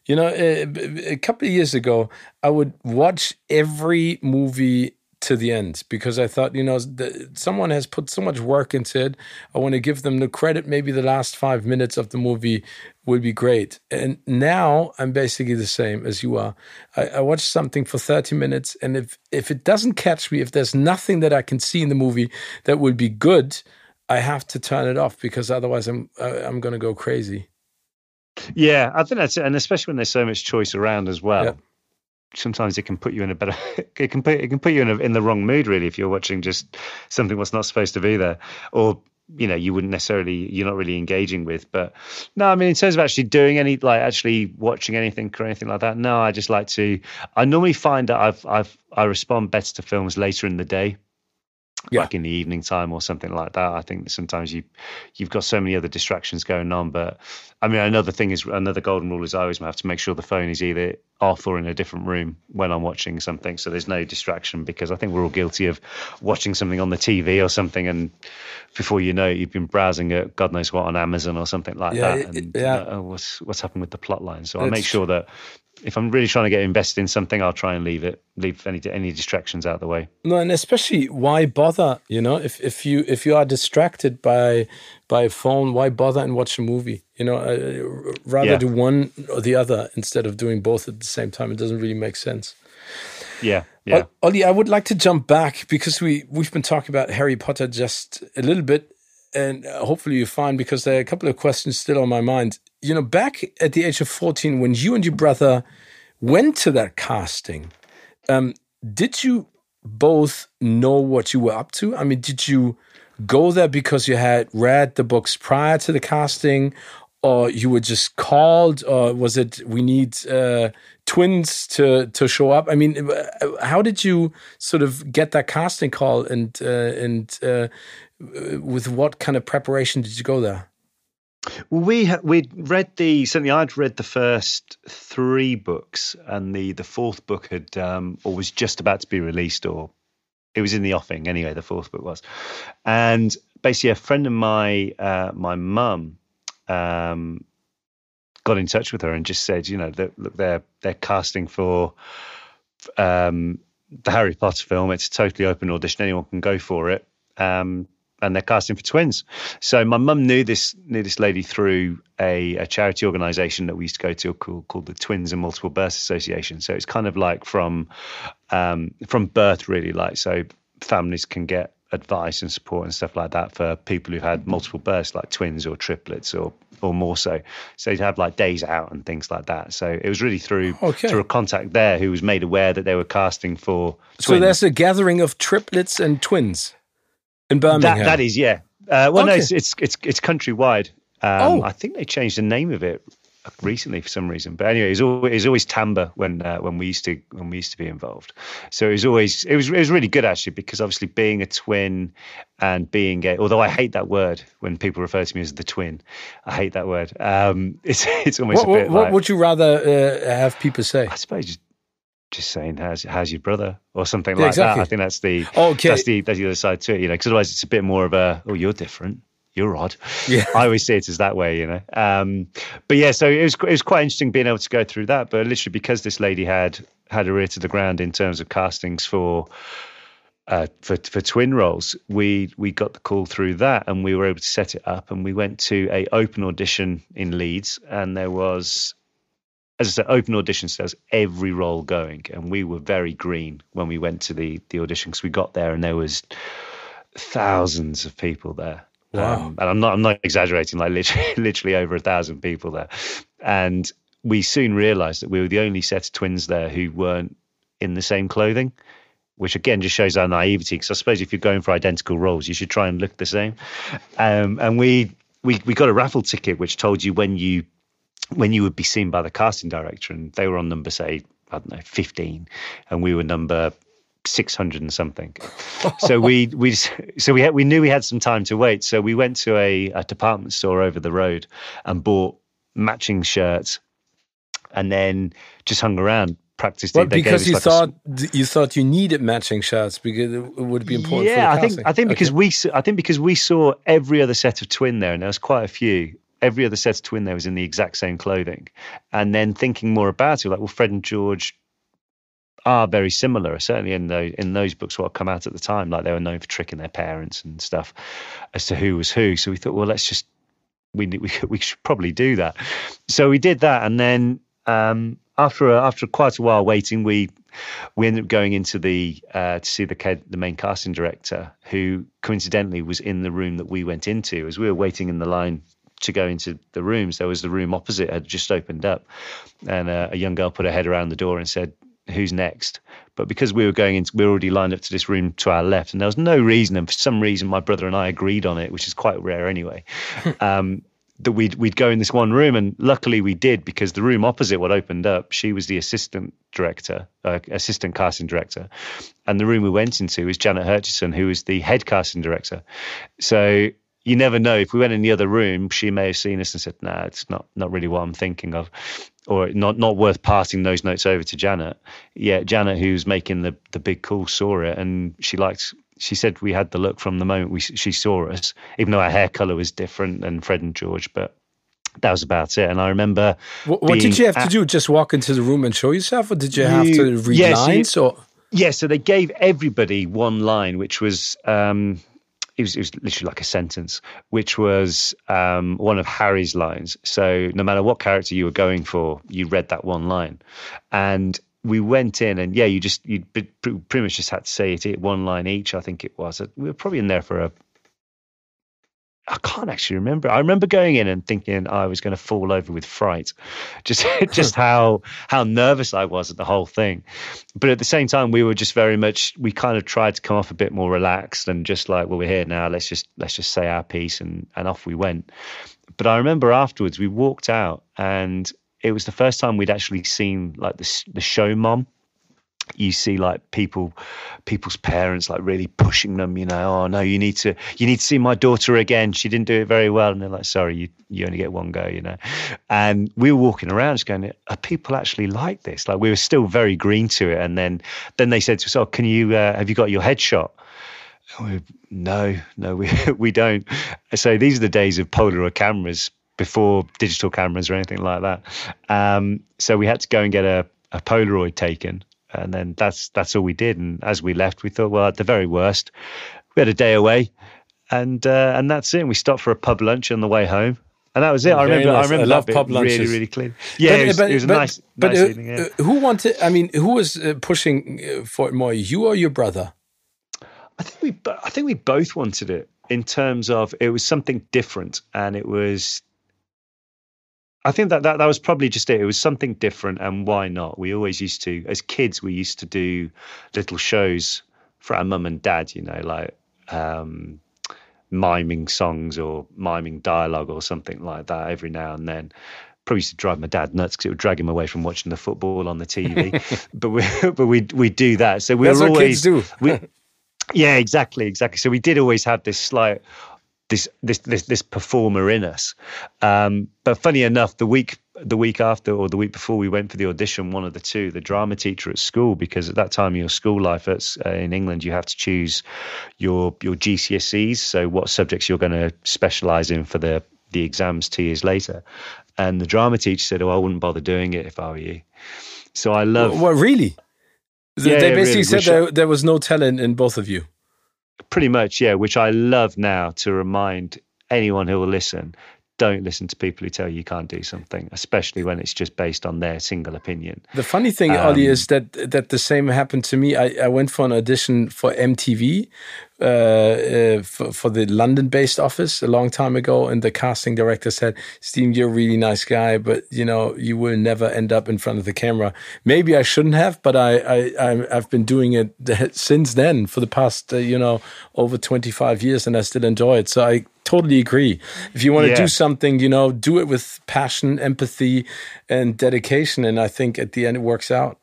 You know, eh, a, a couple of years ago, I would watch every movie to the end because I thought, you know, the, someone has put so much work into it. I want to give them the credit. Maybe the last five minutes of the movie would be great. And now I'm basically the same as you are. I, I watch something for 30 minutes, and if if it doesn't catch me, if there's nothing that I can see in the movie that would be good, I have to turn it off because otherwise I'm I'm going to go crazy. Yeah, I think that's it, and especially when there's so much choice around as well. Yeah sometimes it can put you in a better it can put it can put you in a, in the wrong mood really if you're watching just something that's not supposed to be there. Or you know you wouldn't necessarily you're not really engaging with. But no i mean in terms of actually doing any like actually watching anything or anything like that no i just like to i normally find that i've i've i respond better to films later in the day yeah. like in the evening time or something like that. I think sometimes you you've got so many other distractions going on. But I mean, another thing is another golden rule is I always have to make sure the phone is either off or in a different room when I'm watching something, so there's no distraction. Because I think we're all guilty of watching something on the TV or something, and before you know it, you've been browsing at God knows what on Amazon or something like yeah, that. And yeah. Uh, what's what's happened with the plot line? So I make sure that if I'm really trying to get invested in something, I'll try and leave it, leave any any distractions out of the way. No, and especially why bother? You know, if if you if you are distracted by by a phone, why bother and watch a movie? You know, uh, rather yeah. do one or the other instead of doing both at the same time. It doesn't really make sense. Yeah, yeah. Ollie, I would like to jump back because we we've been talking about Harry Potter just a little bit, and hopefully you're fine because there are a couple of questions still on my mind you know, back at the age of 14, when you and your brother went to that casting, um, did you both know what you were up to? I mean, did you go there because you had read the books prior to the casting, or you were just called, or was it we need uh, twins to to show up? I mean, uh, how did you sort of get that casting call, and uh, and uh, with what kind of preparation did you go there? Well, we we read the certainly I'd read the first three books, and the the fourth book had um, or was just about to be released, or it was in the offing anyway. The fourth book was, and basically a friend of my uh, my mum um, got in touch with her and just said, you know, that look, they're they're casting for um, the Harry Potter film. It's a totally open audition; anyone can go for it. Um, and they're casting for twins. So my mum knew this knew this lady through a, a charity organisation that we used to go to called, called the Twins and Multiple Births Association. So it's kind of like from um, from birth, really. Like so, families can get advice and support and stuff like that for people who've had multiple births, like twins or triplets or or more so. So they'd have like days out and things like that. So it was really through okay. through a contact there who was made aware that they were casting for. Twins. So there's a gathering of triplets and twins in Birmingham. That, that is, yeah. Uh, well, okay. no, it's, it's it's it's countrywide. Um, oh. I think they changed the name of it recently for some reason. But anyway, it was always, it was always TAMBA when uh, when we used to when we used to be involved. So it was always it was it was really good actually because obviously being a twin and being gay. Although I hate that word when people refer to me as the twin, I hate that word. Um, it's it's almost what, a bit. What like, would you rather uh, have people say? I suppose just saying how's how's your brother or something yeah, like exactly. that. I think that's the okay. that's the that's the other side to it, you know. Because otherwise, it's a bit more of a oh, you're different, you're odd. Yeah, I always see it as that way, you know. Um, but yeah, so it was it was quite interesting being able to go through that. But literally, because this lady had had her ear to the ground in terms of castings for. Uh, for for twin roles, we we got the call through that, and we were able to set it up. And we went to a open audition in Leeds, and there was as I said, open auditions. So every role going, and we were very green when we went to the the audition because we got there and there was thousands of people there. Wow. Um, and I'm not I'm not exaggerating, like literally literally over a thousand people there, and we soon realised that we were the only set of twins there who weren't in the same clothing. Which again just shows our naivety. Because I suppose if you're going for identical roles, you should try and look the same. Um, and we we we got a raffle ticket which told you when you when you would be seen by the casting director, and they were on number say I don't know fifteen, and we were number six hundred and something. so we we so we had, we knew we had some time to wait. So we went to a, a department store over the road and bought matching shirts, and then just hung around practiced well, because you like thought a, you thought you needed matching shirts because it would be important. Yeah, I think I think because we I think because we saw every other set of twin there, and there was quite a few. Every other set of twin there was in the exact same clothing, and then thinking more about it, like well, Fred and George are very similar, certainly in those in those books what come out at the time, like they were known for tricking their parents and stuff as to who was who. So we thought, well, let's just we we we should probably do that. So we did that, and then um, after a, after quite a while waiting, we we ended up going into the uh, to see the the main casting director, who coincidentally was in the room that we went into as we were waiting in the line to go into the rooms. There was the room opposite had just opened up, and uh, a young girl put her head around the door and said, who's next. But because we were going into, we were already lined up to this room to our left, and there was no reason, and for some reason, my brother and I agreed on it, which is quite rare anyway. um, that we'd we'd go in this one room, and luckily we did because the room opposite what opened up, she was the assistant director, uh, assistant casting director, and the room we went into was Janet Hirshenson, who was the head casting director. So you never know. If we went in the other room, she may have seen us and said, "Nah, it's not not really what I'm thinking of." or not not worth passing those notes over to Janet. Yeah, Janet, who's making the the big call, saw it and she liked. She said we had the look from the moment we she saw us, even though our hair color was different than Fred and George, but. That was about it, and I remember. What, what did you have at, to do? Just walk into the room and show yourself, or did you, you have to read yeah, lines? Or yeah, so they gave everybody one line, which was um, it was, it was literally like a sentence, which was um, one of Harry's lines. So no matter what character you were going for, you read that one line, and we went in and yeah, you just you pretty much just had to say it one line each. I think it was. We were probably in there for a I can't actually remember. I remember going in and thinking I was going to fall over with fright, just just how how nervous I was at the whole thing. But at the same time, we were just very much. We kind of tried to come off a bit more relaxed and just like, well, we're here now. Let's just let's just say our piece and and off we went. But I remember afterwards we walked out and it was the first time we'd actually seen like the the show mom you see like people people's parents like really pushing them you know oh no you need to you need to see my daughter again. She didn't do it very well. And they're like sorry you you only get one go you know. And we were walking around just going are people actually like this? Like we were still very green to it. And then then they said to us oh can you uh, have you got your headshot? We, no no we we don't. So these are the days of polaroid cameras before digital cameras or anything like that. Um, so we had to go and get a, a polaroid taken and then that's that's all we did. And as we left, we thought, well, at the very worst, we had a day away, and uh, and that's it. And We stopped for a pub lunch on the way home. And that was it. I remember. Nice. I remember. I love pub lunches. Really, really clean. Yeah, but, it, was, but, it was but, nice, but, nice uh, evening. Yeah. Who wanted? I mean, who was uh, pushing uh, for it more? You or your brother? I think we. I think we both wanted it in terms of it was something different, and it was I think that, that that was probably just it. It was something different, and why not? We always used to, as kids, we used to do little shows for our mum and dad. You know, like um, miming songs or miming dialogue or something like that every now and then. Probably used to drive my dad nuts because it would drag him away from watching the football on the TV. but we but we we do that. So we That's were always do. we, yeah, exactly, exactly. So we did always have this slight this this this, this performer in us. Um, but funny enough, the week the week after or the week before we went for the audition, one of the two, the drama teacher at school, because at that time in your school life at, uh, in England, you have to choose your your GCSEs, so what subjects you're going to specialise in for the the exams two years later. And the drama teacher said, "Oh, I wouldn't bother doing it if I were you." So I love. What really? Yeah, they basically really. said there, there was no talent in both of you. Pretty much, yeah, which I love now to remind anyone who will listen don't listen to people who tell you you can't do something, especially when it's just based on their single opinion. The funny thing, um, Ollie, is that that the same happened to me. I, I went for an audition for MTV uh, uh, for, for, the London-based office a long time ago, and the casting director said, "Steve, you're a really nice guy, but you know you will never end up in front of the camera." Maybe I shouldn't have, but I, I I've been doing it since then for the past uh, you know over 25 years, and I still enjoy it. So I totally agree. If you want to yeah. do something, you know, do it with passion, empathy, and dedication, and I think at the end it works out.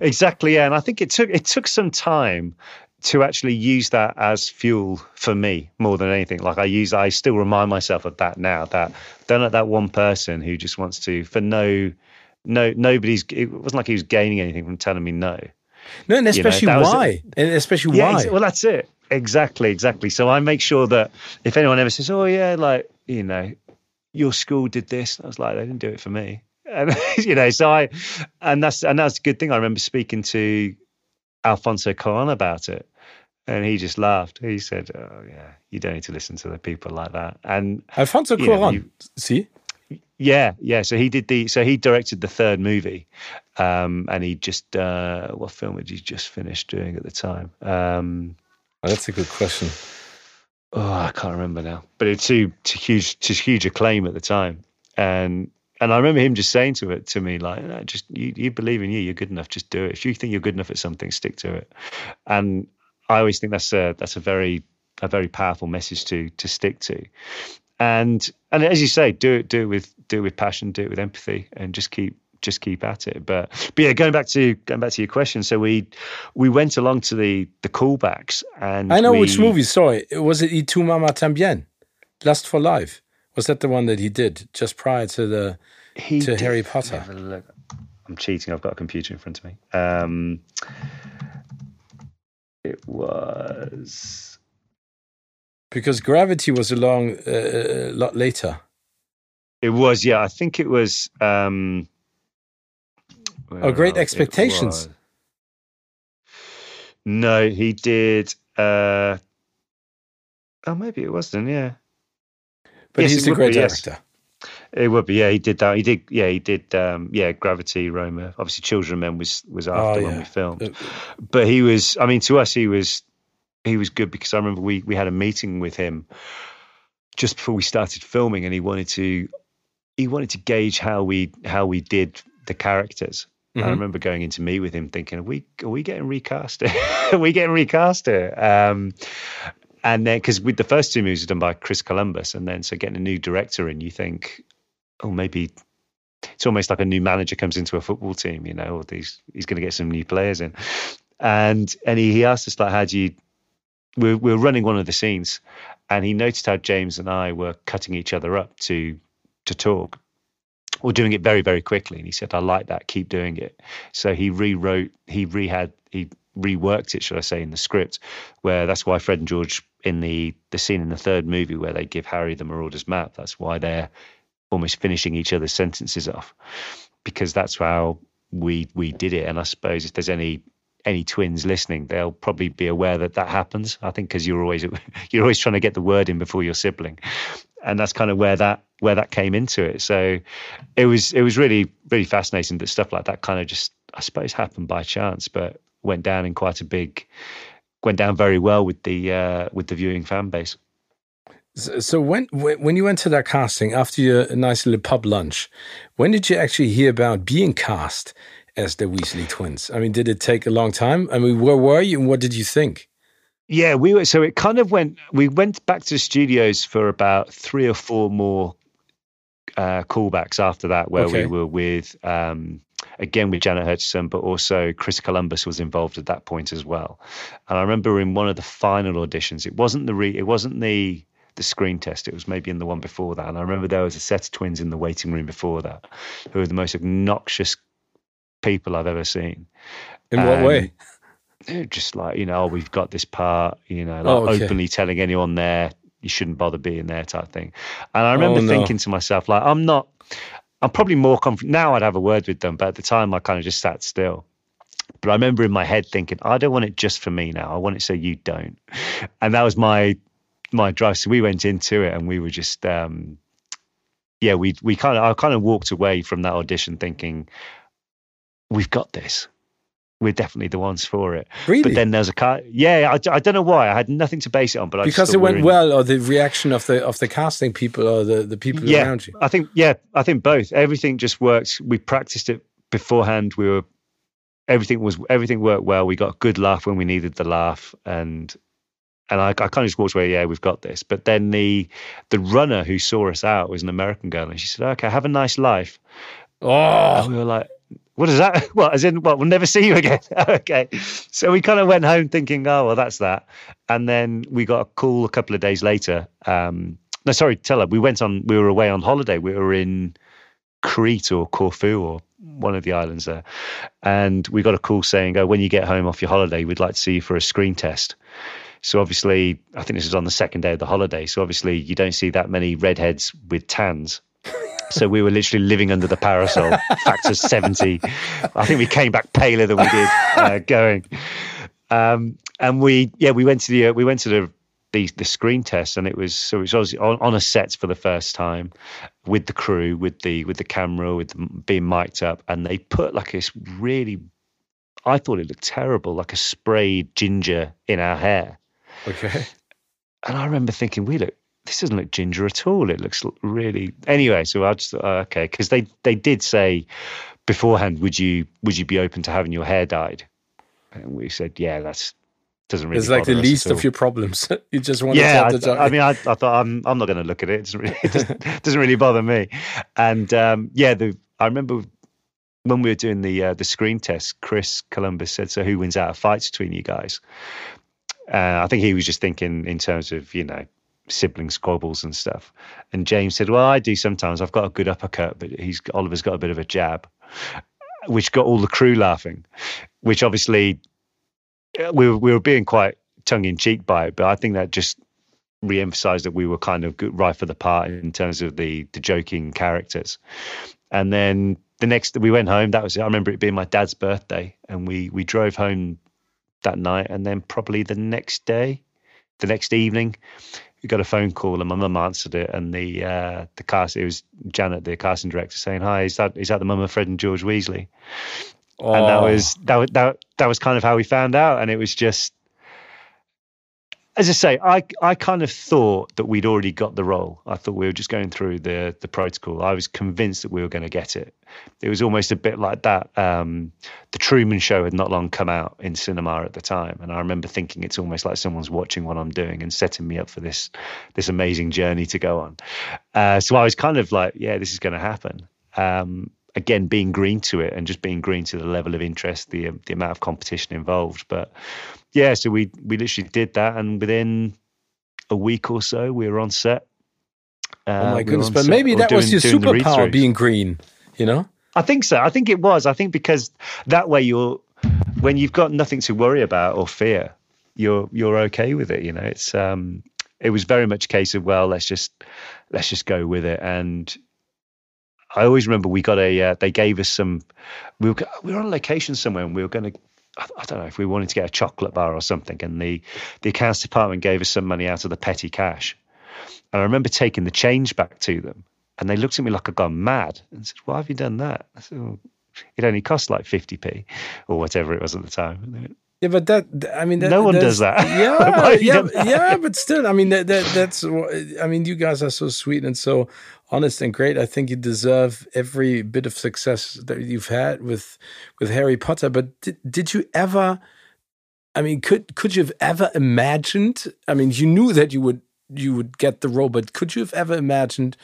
Exactly, yeah. And I think it took it took some time to actually use that as fuel for me more than anything. Like I use, I still remind myself of that now. That don't let that one person who just wants to for no, no, nobody's. It wasn't like he was gaining anything from telling me no. No, and especially you know, why, and especially yeah, why. Well, that's it. Exactly, exactly. So I make sure that if anyone ever says, "Oh yeah," like you know, your school did this, I was like, they didn't do it for me. And you know, so I, and that's and that's a good thing. I remember speaking to Alfonso Cuarón about it, and he just laughed. He said, "Oh yeah, you don't need to listen to the people like that." And Alfonso Cuarón, see. Yeah, yeah. So he did the. So he directed the third movie, um, and he just uh, what film had he just finished doing at the time? Um, oh, that's a good question. Oh, I can't remember now. But it's to, to huge to huge acclaim at the time, and and I remember him just saying to it to me like, no, just you, you believe in you, you're good enough, just do it. If you think you're good enough at something, stick to it. And I always think that's a that's a very a very powerful message to to stick to. And and as you say, do it do it with do it with passion, do it with empathy, and just keep just keep at it. But but yeah, going back to going back to your question, so we we went along to the the callbacks, and I know we, which movie. Sorry, was it Y tu mamá también? Lust for Life was that the one that he did just prior to the he to did, Harry Potter? I'm cheating. I've got a computer in front of me. Um, it was because Gravity was along uh, a lot later. It was, yeah. I think it was. Um, oh, Great Expectations. No, he did. Uh, oh, maybe it wasn't Yeah. But yes, he's a great be, director. Yes. It would be, yeah. He did that. He did, yeah. He did, um, yeah. Gravity, Roma. Obviously, Children of Men was was after oh, yeah. when we filmed. But he was. I mean, to us, he was he was good because I remember we we had a meeting with him just before we started filming, and he wanted to he wanted to gauge how we how we did the characters. Mm-hmm. I remember going in to meet with him, thinking, "Are we are we getting recast? are we getting recast here?" Um, and then because with the first two movies were done by Chris Columbus, and then so getting a new director in, you think, oh, maybe it's almost like a new manager comes into a football team, you know, or these he's going to get some new players in. And and he, he asked us like, how do you? We're we're running one of the scenes, and he noticed how James and I were cutting each other up to to talk. Or doing it very, very quickly. And he said, I like that, keep doing it. So he rewrote, he rehad, he reworked it, should I say, in the script, where that's why Fred and George in the the scene in the third movie where they give Harry the Marauder's map. That's why they're almost finishing each other's sentences off, because that's how we we did it. And I suppose if there's any any twins listening, they'll probably be aware that that happens. I think because you're always you're always trying to get the word in before your sibling, and that's kind of where that where that came into it. So it was it was really really fascinating that stuff like that kind of just I suppose happened by chance, but went down in quite a big went down very well with the uh, with the viewing fan base. So when when you went to that casting after your nice little pub lunch, when did you actually hear about being cast as the Weasley twins? I mean, did it take a long time? I mean, where were you and what did you think? Yeah, we were. So it kind of went. We went back to the studios for about three or four more uh, callbacks after that, where okay. we were with um, again with Janet Hirshenson, but also Chris Columbus was involved at that point as well. And I remember in one of the final auditions, it wasn't the re, it wasn't the the screen test. It was maybe in the one before that. And I remember there was a set of twins in the waiting room before that, who were the most obnoxious people I've ever seen. In what way? Just like you know, oh, we've got this part. You know, like oh, okay. openly telling anyone there you shouldn't bother being there type thing. And I remember oh, no. thinking to myself, like, I'm not, I'm probably more confident now. I'd have a word with them, but at the time, I kind of just sat still. But I remember in my head thinking, I don't want it just for me now. I want it so you don't. And that was my my drive. So we went into it, and we were just, um, yeah, we we kind of I kind of walked away from that audition thinking, we've got this we're definitely the ones for it. Really? But then there's a car. Yeah, I, I don't know why. I had nothing to base it on, but I because it went in... well, or the reaction of the of the casting people, or the the people yeah, around you. I think yeah, I think both. Everything just worked. We practiced it beforehand. We were everything was everything worked well. We got a good laugh when we needed the laugh, and and I, I kind of just walked away. Yeah, we've got this. But then the the runner who saw us out was an American girl, and she said, "Okay, have a nice life." Oh, and we were like, what is that? Well, as in, well, we'll never see you again. okay. So we kind of went home thinking, oh, well, that's that. And then we got a call a couple of days later. Um, no, sorry, tell her. We went on, we were away on holiday. We were in Crete or Corfu or one of the islands there. And we got a call saying, oh, when you get home off your holiday, we'd like to see you for a screen test. So obviously, I think this was on the second day of the holiday. So obviously, you don't see that many redheads with tans. So we were literally living under the parasol, factor 70. I think we came back paler than we did uh, going. Um, and we, yeah, we went to the, uh, we went to the, the, the screen test and it was, so it was on, on a set for the first time with the crew, with the, with the camera, with the, being mic'd up. And they put like this really, I thought it looked terrible, like a sprayed ginger in our hair. Okay. And I remember thinking, we look this doesn't look ginger at all. It looks really anyway. So I just thought, oh, okay, because they they did say beforehand, would you would you be open to having your hair dyed? And we said, yeah, that's doesn't really. It's like the least of your problems. you just want yeah, to. Yeah, I, I, mean, I, I, thought I'm I'm not going to look at it. It doesn't really, it doesn't, doesn't really bother me. And um, yeah, the I remember when we were doing the uh, the screen test, Chris Columbus said, "So who wins out of fights between you guys?" Uh, I think he was just thinking in terms of you know sibling squabbles and stuff. And James said, "Well, I do sometimes. I've got a good uppercut, but he's Oliver's got a bit of a jab," which got all the crew laughing. Which obviously uh, we were, we were being quite tongue in cheek by it, but I think that just re-emphasized that we were kind of good, right for the part in terms of the the joking characters. And then the next we went home. That was it. I remember it being my dad's birthday, and we we drove home that night, and then probably the next day, the next evening, we got a phone call and my mum answered it and the uh, the cast it was Janet the casting director saying hi is that is that the mum of Fred and George Weasley oh. and that was that that that was kind of how we found out and it was just as I say, I I kind of thought that we'd already got the role. I thought we were just going through the the protocol. I was convinced that we were going to get it. It was almost a bit like that. Um, the Truman Show had not long come out in cinema at the time, and I remember thinking it's almost like someone's watching what I'm doing and setting me up for this this amazing journey to go on. Uh, so I was kind of like, yeah, this is going to happen. Um, again, being green to it and just being green to the level of interest, the the amount of competition involved, but yeah, so we we literally did that, and within a week or so, we were on set. Uh, oh my goodness! But maybe that doing, was your superpower, being green. You know? I think so. I think it was. I think because that way you're when you've got nothing to worry about or fear, you're you're okay with it. You know, it's um, it was very much a case of well, let's just let's just go with it. And I always remember we got a uh, they gave us some we were we were on location somewhere and we were going to I don't know if we wanted to get a chocolate bar or something, and the the accounts department gave us some money out of the petty cash. And I remember taking the change back to them, and they looked at me like I'd gone mad and said, "Why have you done that?" I said, well, "It only cost like fifty p, or whatever it was at the time." Yeah, but that I mean, that, no one does that. Yeah, yeah, yeah, but still, I mean, that, that that's I mean, you guys are so sweet and so honest and great. I think you deserve every bit of success that you've had with with Harry Potter. But did, did you ever? I mean, could could you have ever imagined? I mean, you knew that you would you would get the role, but could you have ever imagined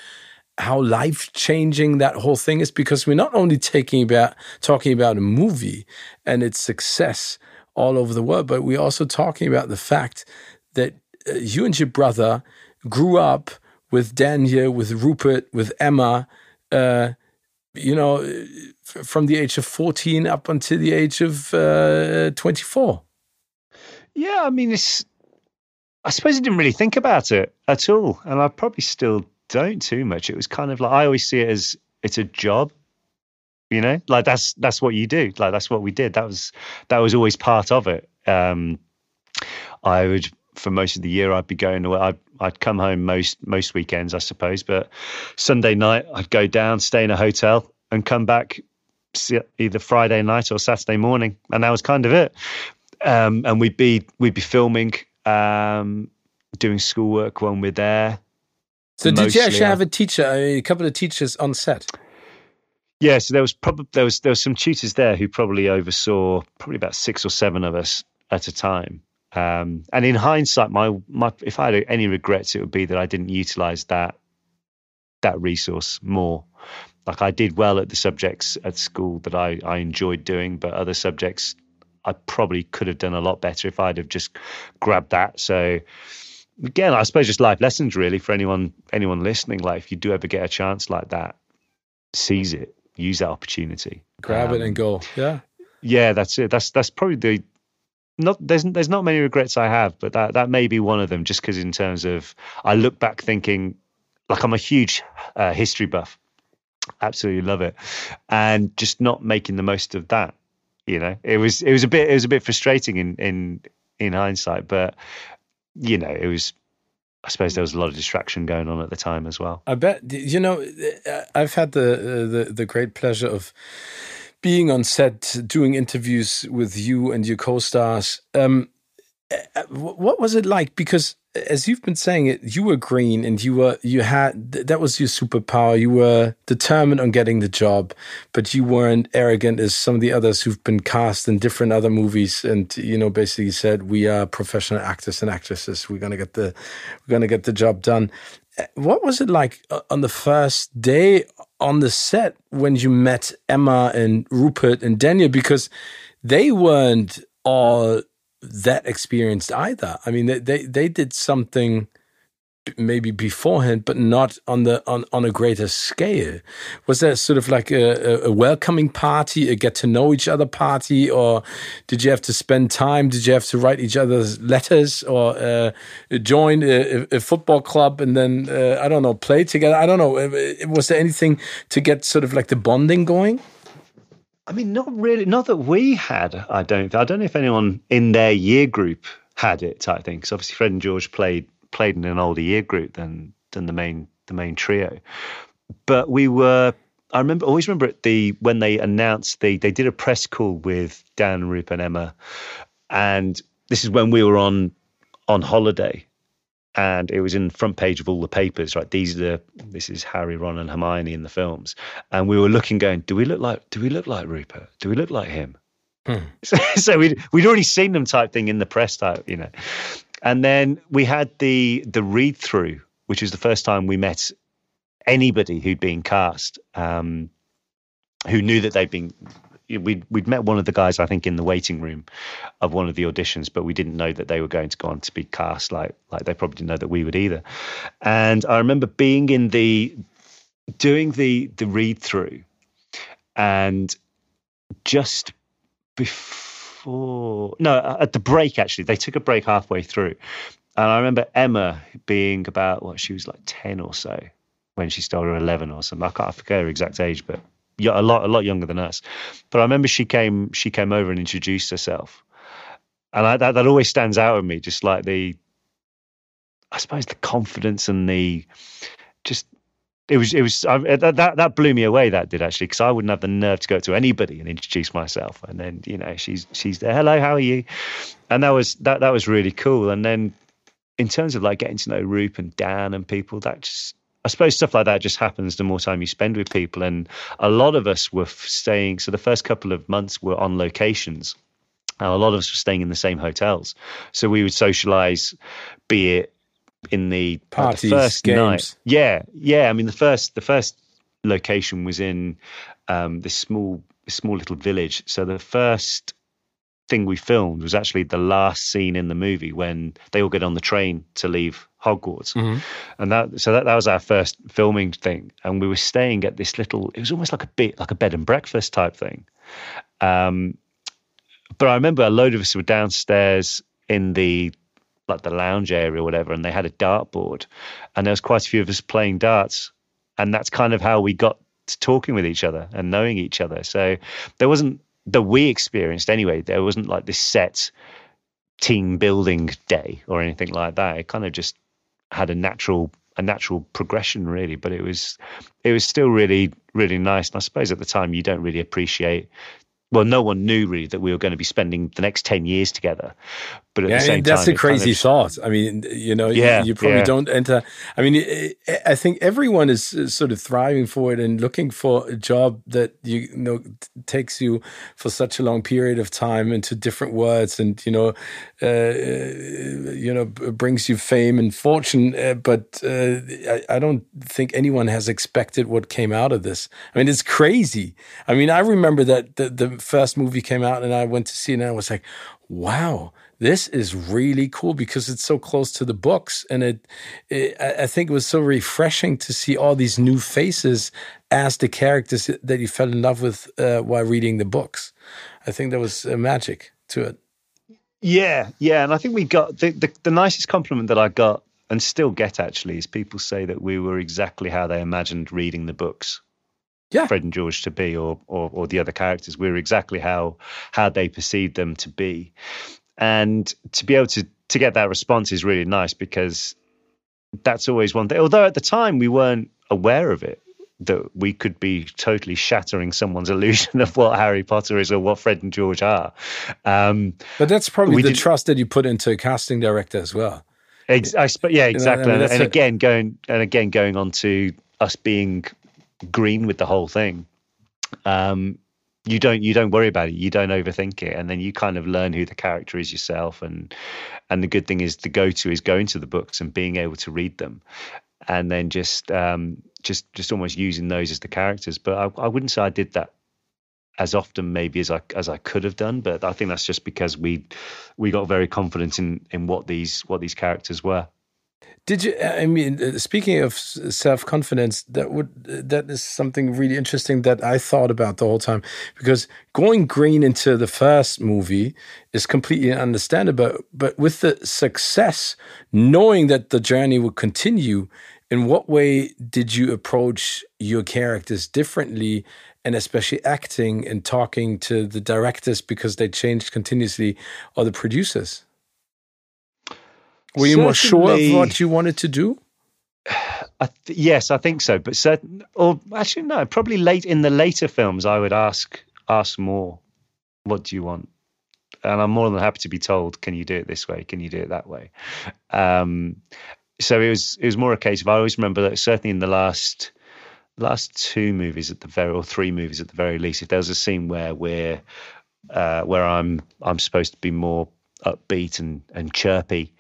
how life changing that whole thing is? Because we're not only taking about talking about a movie and its success all over the world, but we're also talking about the fact that uh, you and your brother grew up with Daniel, with Rupert, with Emma, uh, you know, from the age of 14 up until the age of uh, 24. Yeah, I mean, it's, I suppose I didn't really think about it at all. And I probably still don't too much. It was kind of like, I always see it as it's a job you know? Like that's that's what you do. Like that's what we did. That was that was always part of it. Um i would for most of the year i'd be going away. I'd, I'd come home most most weekends i suppose but sunday night i'd go down stay in a hotel and come back either friday night or saturday morning and that was kind of it. Um and we'd be we'd be filming um doing schoolwork when we're there so did you actually have a teacher a couple of teachers on set yeah, so there was probably there was there was some tutors there who probably oversaw probably about six or seven of us at a time. Um, and in hindsight, my my if I had any regrets, it would be that I didn't utilize that that resource more. like I did well at the subjects at school that I, I enjoyed doing, but other subjects I probably could have done a lot better if I'd have just grabbed that. So again, I suppose just life lessons really for anyone anyone listening. Like if you do ever get a chance like that, seize it, use that opportunity, grab um, it and go. Yeah, yeah, that's it. That's that's probably the not there's there's not many regrets I have, but that that may be one of them. Just because in terms of I look back thinking like I'm a huge uh, history buff, absolutely love it, and just not making the most of that. You know, it was it was a bit it was a bit frustrating in in in hindsight, but you know, it was I suppose there was a lot of distraction going on at the time as well. I bet you know I've had the the the great pleasure of being on set, doing interviews with you and your co-stars. Um, uh, what was it like? Because as you've been saying it, you were green and you were you had that was your superpower. You were determined on getting the job, but you weren't arrogant as some of the others who've been cast in different other movies and you know basically said we are professional actors and actresses. We're gonna get the we're gonna get the job done. Uh, what was it like uh, on the first day on the set when you met Emma and Rupert and Daniel because they weren't all that experienced either. I mean, they they, they did something maybe beforehand, but not on the on, on a greater scale. Was there sort of like a, a welcoming party, a get to know each other party, or did you have to spend time? Did you have to write each other's letters, or uh, join a, a, football club and then uh, I don't know play together? I don't know. Was there anything to get sort of like the bonding going? I mean, not really. Not that we had. I don't. I don't know if anyone in their year group had it type thing. Because obviously, Fred and George played played in an older year group than than the main the main trio. But we were. I remember. Always remember at the when they announced the they did a press call with Dan, Rupe, and Emma, and this is when we were on on holiday and it was in the front page of all the papers right? These are the this is harry ron and hermione in the films. And we were looking going do we look like do we look like rupert? Do we look like him? Hmm. so, so we'd, we'd already seen them type thing in the press type you know. And then we had the the read through which was the first time we met anybody who'd been cast um, who knew that they'd been we'd we'd met one of the guys I think in the waiting room of one of the auditions, but we didn't know that they were going to go on to be cast. Like like they probably didn't know that we would either. And I remember being in the doing the the read through, and just before no at the break actually they took a break halfway through, and I remember Emma being about what she was like ten or so when she started, or eleven or something. I can't I forget her exact age, but a lot a lot younger than us. But I remember she came she came over and introduced herself, and I, that that always stands out in me. Just like the, I suppose the confidence and the, just it was it was I, that that blew me away. That did actually because I wouldn't have the nerve to go to anybody and introduce myself. And then you know she's she's there. Hello, how are you? And that was that that was really cool. And then in terms of like getting to know Roop and Dan and people, that just I suppose stuff like that just happens the more time you spend with people. And a lot of us were staying, so the first couple of months were on locations. And a lot of us were staying in the same hotels. So we would socialize, be it in the, Parties, the first games. night. Yeah, yeah. I mean, the first the first location was in um, this small small little village. So the first thing we filmed was actually the last scene in the movie when they all get on the train to leave Hogwarts. Mm-hmm. And that so that, that was our first filming thing. And we were staying at this little it was almost like a bit like a bed and breakfast type thing. Um, but I remember a load of us were downstairs in the like the lounge area or whatever, and they had a dartboard, and there was quite a few of us playing darts, and that's kind of how we got to talking with each other and knowing each other. So there wasn't that we experienced anyway. There wasn't like this set team building day or anything like that. It kind of just had a natural a natural progression really but it was it was still really really nice and i suppose at the time you don't really appreciate well, no one knew really that we were going to be spending the next 10 years together. But at yeah, the same time, that's time, a crazy kind of, thought. I mean, you know, Yeah, you, you probably yeah. don't enter. I mean, I- I think everyone is uh, sort of thriving for it and looking for a job that you know t- takes you for such a long period of time into different words and you know, uh, you know, brings you fame and fortune. Uh, but uh, I, I don't think anyone has expected what came out of this. I mean, it's crazy. I mean, I remember that the, the first movie came out and I went to see it and I was like, wow this is really cool because it's so close to the books. And it, it I think it was so refreshing to see all these new faces as the characters that you fell in love with uh, while reading the books. I think there was uh, magic to it. Yeah, yeah, and I think we got the, the the nicest compliment that I got and still get actually is people say that we were exactly how they imagined reading the books. Yeah. Fred and George to be, or or, or the other characters, we were exactly how how they perceived them to be, and to be able to to get that response is really nice because that's always one thing. Although at the time we weren't aware of it, that we could be totally shattering someone's illusion of what Harry Potter is or what Fred and George are. Um, but that's probably the did- trust that you put into a casting director as well Ex- I sp- yeah, I exactly. mean, and, that's and a- again, going and again going on to us being green with the whole thing. Um, you don't you don't worry about it. You don't overthink it, and then you kind of learn who the character is yourself. And and the good thing is the go to is going to the books and being able to read them, and then just um, just just almost using those as the characters. But I, I wouldn't say I did that as often maybe as I as I could have done. But I think that's just because we we got very confident in in what these what these characters were. Did you? I mean, uh, speaking of self confidence, that would that is something really interesting that I thought about the whole time because going green into the first movie is completely understandable, but with the success, knowing that the journey would continue, in what way did you approach your characters differently? And especially acting and talking to the directors because they changed continuously, or the producers. Were you more sure of what you wanted to do? I th- yes, I think so. But certain, or actually, no, probably late in the later films, I would ask ask more. What do you want? And I'm more than happy to be told, can you do it this way? Can you do it that way? Um, so it was it was more a case of I always remember that certainly in the last last two movies at the very or three movies at the very least, if there was a scene where we're uh, where I'm I'm supposed to be more upbeat and and chirpy,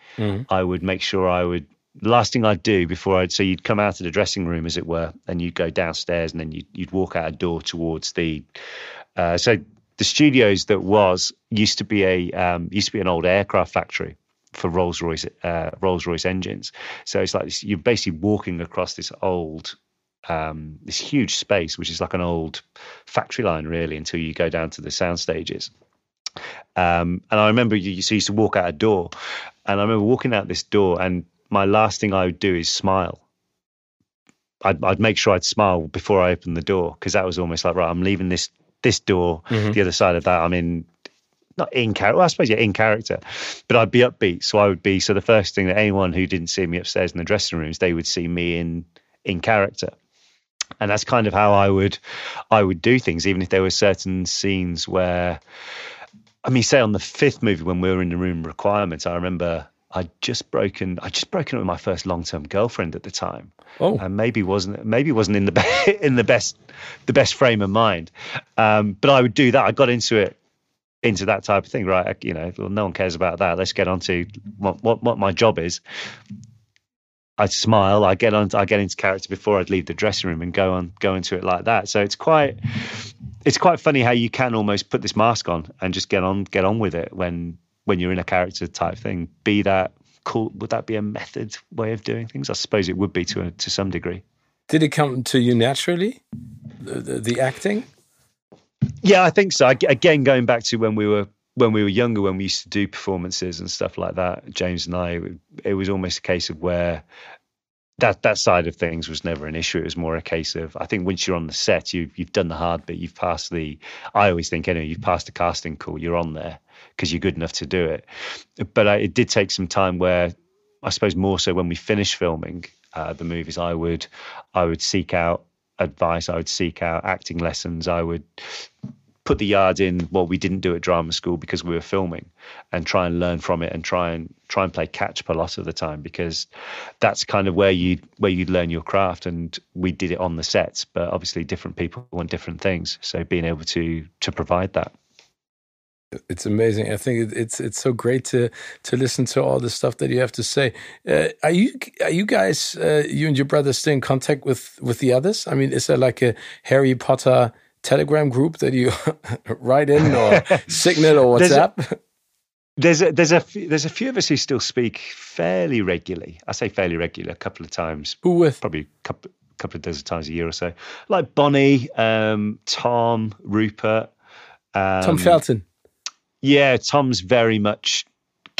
I would make sure I would. Last thing I'd do before I'd so you'd come out of the dressing room, as it were, and you'd go downstairs, and then you'd you'd walk out a door towards the. Uh, so the studios that was used to be a um, used to be an old aircraft factory for Rolls Royce uh, Rolls Royce engines. So it's like this, you're basically walking across this old um, this huge space, which is like an old factory line, really, until you go down to the sound stages. Um, and I remember you, you so you used to walk out a door, and I remember walking out this door, and my last thing I would do is smile. I'd, I'd make sure I'd smile before I opened the door because that was almost like right, I'm leaving this this door. The other side of that, I'm in not in character. Well, I suppose yeah, in character, but I'd be upbeat. So I would be. So the first thing that anyone who didn't see me upstairs in the dressing rooms, they would see me in in character and that's kind of how I would I would do things, even if there were certain scenes where, I mean, say on the fifth movie when we were in the room requirements, I remember I'd just broken I would just broken up with my first long term girlfriend at the time, Oh, and maybe wasn't maybe wasn't in the be- in the best the best frame of mind, um, but I would do that. I got into it into that type of thing, right? You know, well, no one cares about that. Let's get on to what what, what my job is. I'd smile. I get on. I get into character before I'd leave the dressing room and go on go into it like that. So it's quite it's quite funny how you can almost put this mask on and just get on get on with it when when you're in a character type thing. Be that cool? Would that be a method way of doing things? I suppose it would be to a, to some degree. did it come to you naturally? The, the, the acting? Yeah, I think so. Ag- Again, going back to when we were when we were younger, when we used to do performances and stuff like that, James and I, it was almost a case of where that that side of things was never an issue. It was more a case of I think once you're on the set, you've you've done the hard bit. You've passed the. I always think anyway, you've passed the casting call. You're on there because you're good enough to do it. But I, it did take some time where I suppose more so when we finished filming uh, the movies, I would I would seek out advice. I would seek out acting lessons. I would put the yard in what we didn't do at drama school because we were filming and try and learn from it and try and try and play catch up a lot of the time because that's kind of where you where you'd learn your craft and we did it on the sets but obviously different people want different things so being able to to provide that it's amazing. I think it's it's so great to to listen to all the stuff that you have to say. Uh, are you are you guys uh, you and your brother still in contact with with the others? I mean, is there like a Harry Potter Telegram group that you write in or Signal or WhatsApp? There's a, there's a there's a few of us who still speak fairly regularly. I say fairly regular, a couple of times. Who with? Probably a couple, couple of dozen times a year or so. Like Bonnie, um, Tom, Rupert, um, Tom Felton. Yeah, Tom's very much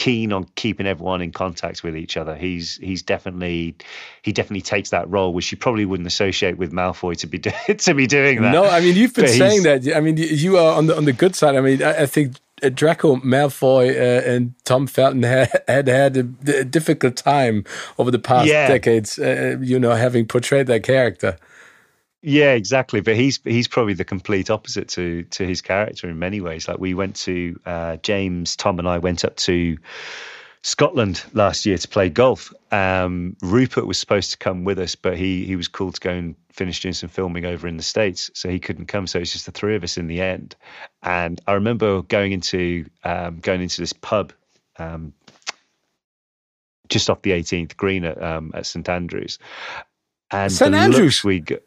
keen on keeping everyone in contact with each other. He's he's definitely he definitely takes that role, which you probably wouldn't associate with Malfoy to be do, to be doing that. No, I mean you've been but saying that. I mean you are on the on the good side. I mean I, I think uh, Draco Malfoy uh, and Tom Felton had had, had a, a, difficult time over the past yeah. decades. Uh, you know, having portrayed that character. Yeah, exactly. But he's he's probably the complete opposite to to his character in many ways. Like we went to uh, James, Tom, and I went up to Scotland last year to play golf. Um, Rupert was supposed to come with us, but he he was called to go and finish doing some filming over in the states, so he couldn't come. So it's just the three of us in the end. And I remember going into um, going into this pub. Um, just off the 18th green at um, at St Andrews, and St Andrews. we got,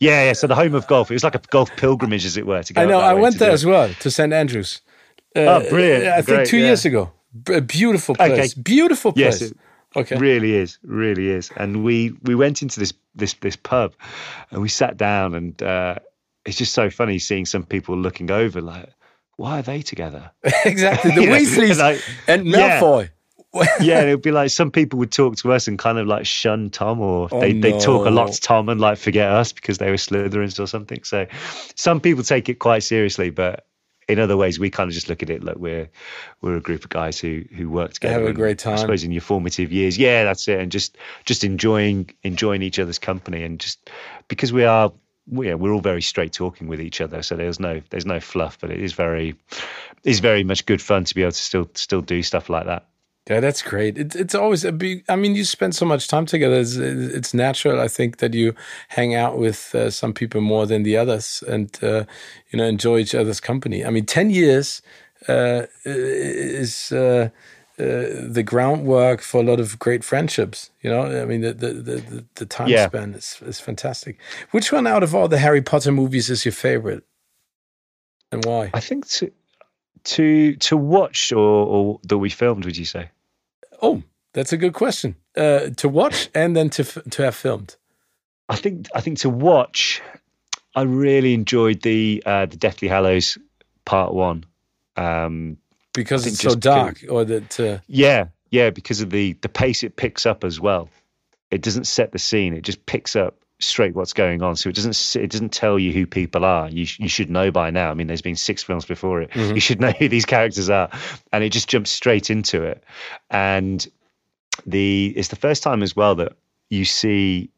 yeah, yeah. So the home of golf. It was like a golf pilgrimage, as it were. To go I know. I went there as well to St Andrews. Uh, oh, brilliant! I think Great, two yeah. years ago. A beautiful place. Okay. Beautiful place. Yes, okay. Really is. Really is. And we we went into this this this pub, and we sat down, and uh, it's just so funny seeing some people looking over like, why are they together? exactly. The Weasleys like, and Malfoy. Yeah yeah, it would be like some people would talk to us and kind of like shun Tom, or oh, they no. they talk a lot to Tom and like forget us because they were Slytherins or something. So some people take it quite seriously, but in other ways, we kind of just look at it like we're we're a group of guys who who work together. Have a great time. I suppose in your formative years, yeah, that's it, and just just enjoying enjoying each other's company, and just because we are yeah, we're all very straight talking with each other, so there's no there's no fluff, but it is very is very much good fun to be able to still still do stuff like that. Yeah, that's great. It, it's always a big. I mean, you spend so much time together. It's, it's natural, I think, that you hang out with uh, some people more than the others, and uh, you know, enjoy each other's company. I mean, ten years uh, is uh, uh, the groundwork for a lot of great friendships. You know, I mean, the the the, the time yeah. span is is fantastic. Which one out of all the Harry Potter movies is your favorite, and why? I think to to to watch or, or that we filmed. Would you say? Oh, that's a good question. Uh, to watch and then to to have filmed. I think I think to watch, I really enjoyed the uh, the Deathly Hallows Part One. Um, because it's so dark, or that. Uh... Yeah, yeah, because of the the pace it picks up as well. It doesn't set the scene; it just picks up straight what's going on. So it doesn't it doesn't tell you who people are. You you should know by now. I mean, there's been six films before it. Mm-hmm. You should know who these characters are, and it just jumps straight into it. And the it's the first time as well that you see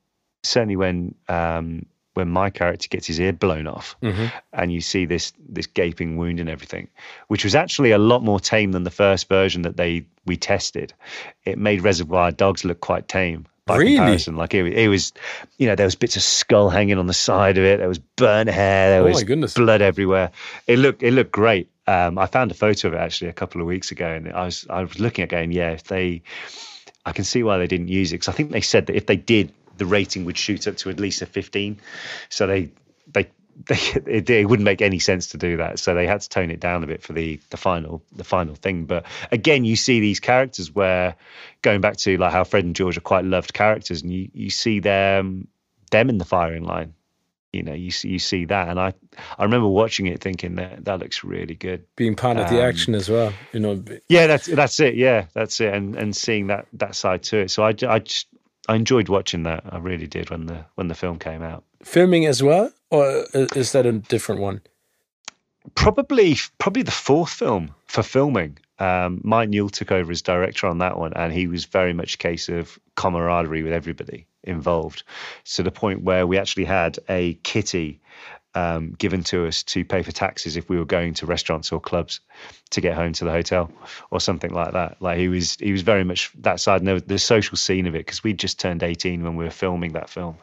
certainly when um, when my character gets his ear blown off mm-hmm. and you see this this gaping wound and everything which was actually a lot more tame than the first version that they we tested it made reservoir dogs look quite tame by really? comparison. Like it, it, was, you know, there was bits of skull hanging on the side of it. There was burnt hair. There oh was goodness. blood everywhere. It looked it looked great. Um, I found a photo of it actually a couple of weeks ago, and I was I was looking at going, yeah, if they, I can see why they didn't use it because I think they said that if they did, the rating would shoot up to at least a 15. So they they it, it, wouldn't make any sense to do that. So they had to tone it down a bit for the the final the final thing. But again, you see these characters where going back to like how Fred and George are quite loved characters, and you you see them them in the firing line. You know, you see you see that, and I I remember watching it thinking that that looks really good. Being part of the um, action as well, you know. Yeah, that's that's it. Yeah, that's it, and and seeing that that side to it. So I I just I enjoyed watching that. I really did when the when the film came out. Filming as well, or is that a different one? Probably, probably the fourth film for filming. Um, Mike Newell took over as director on that one, and he was very much a case of camaraderie with everybody. involved to the point where we actually had a kitty um, given to us to pay for taxes if we were going to restaurants or clubs to get home to the hotel or something like that. Like he was, he was very much that side. And the, the social scene of it, because we just turned 18 when we were filming that film,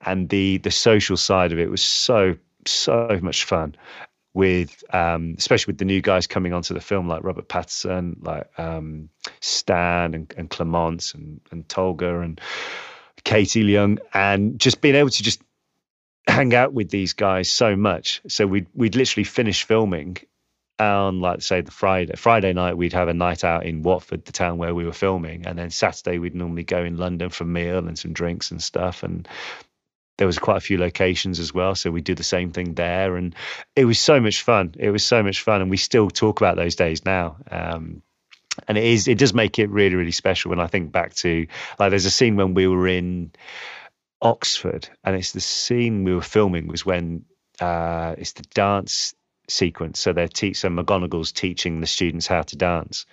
and the the social side of it was so so much fun. With um, especially with the new guys coming onto the film, like Robert Pattinson, like um, Stan and, and Clemence and, and Tolga and Katie Leung, and just being able to just hang out with these guys so much. So we'd we'd literally finish filming on like say the Friday Friday night we'd have a night out in Watford, the town where we were filming, and then Saturday we'd normally go in London for a meal and some drinks and stuff. And there was quite a few locations as well, so we did the same thing there, and it was so much fun. It was so much fun, and we still talk about those days now. Um, and it is it does make it really really special when I think back to like there's a scene when we were in Oxford, and it's the scene we were filming was when uh, it's the dance sequence. So they're so McGonagall's teaching the students how to dance,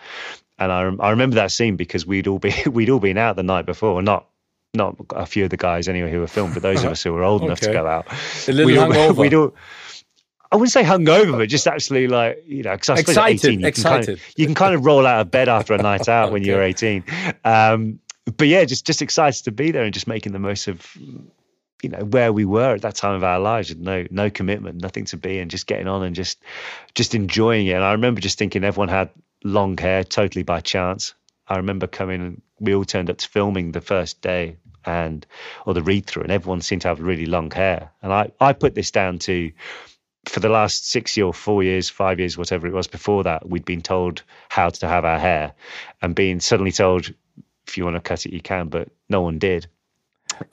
and I, I remember that scene because we'd all be we'd all been out the night before, not not a few of the guys anyway who were filmed, but those of us who were old enough to go out, a little we'd, hungover. We'd all, I wouldn't say hungover, but just actually like you know, because I suppose excited, 18, you excited. Can kind of, you can kind of roll out of bed after a night out when you're 18. Um, but yeah, just just excited to be there and just making the most of you know where we were at that time of our lives no no commitment nothing to be and just getting on and just just enjoying it and i remember just thinking everyone had long hair totally by chance i remember coming and we all turned up to filming the first day and or the read through and everyone seemed to have really long hair and i i put this down to for the last six years or four years, five years, whatever it was before that, we'd been told how to have our hair and being suddenly told if you want to cut it, you can, but no one did.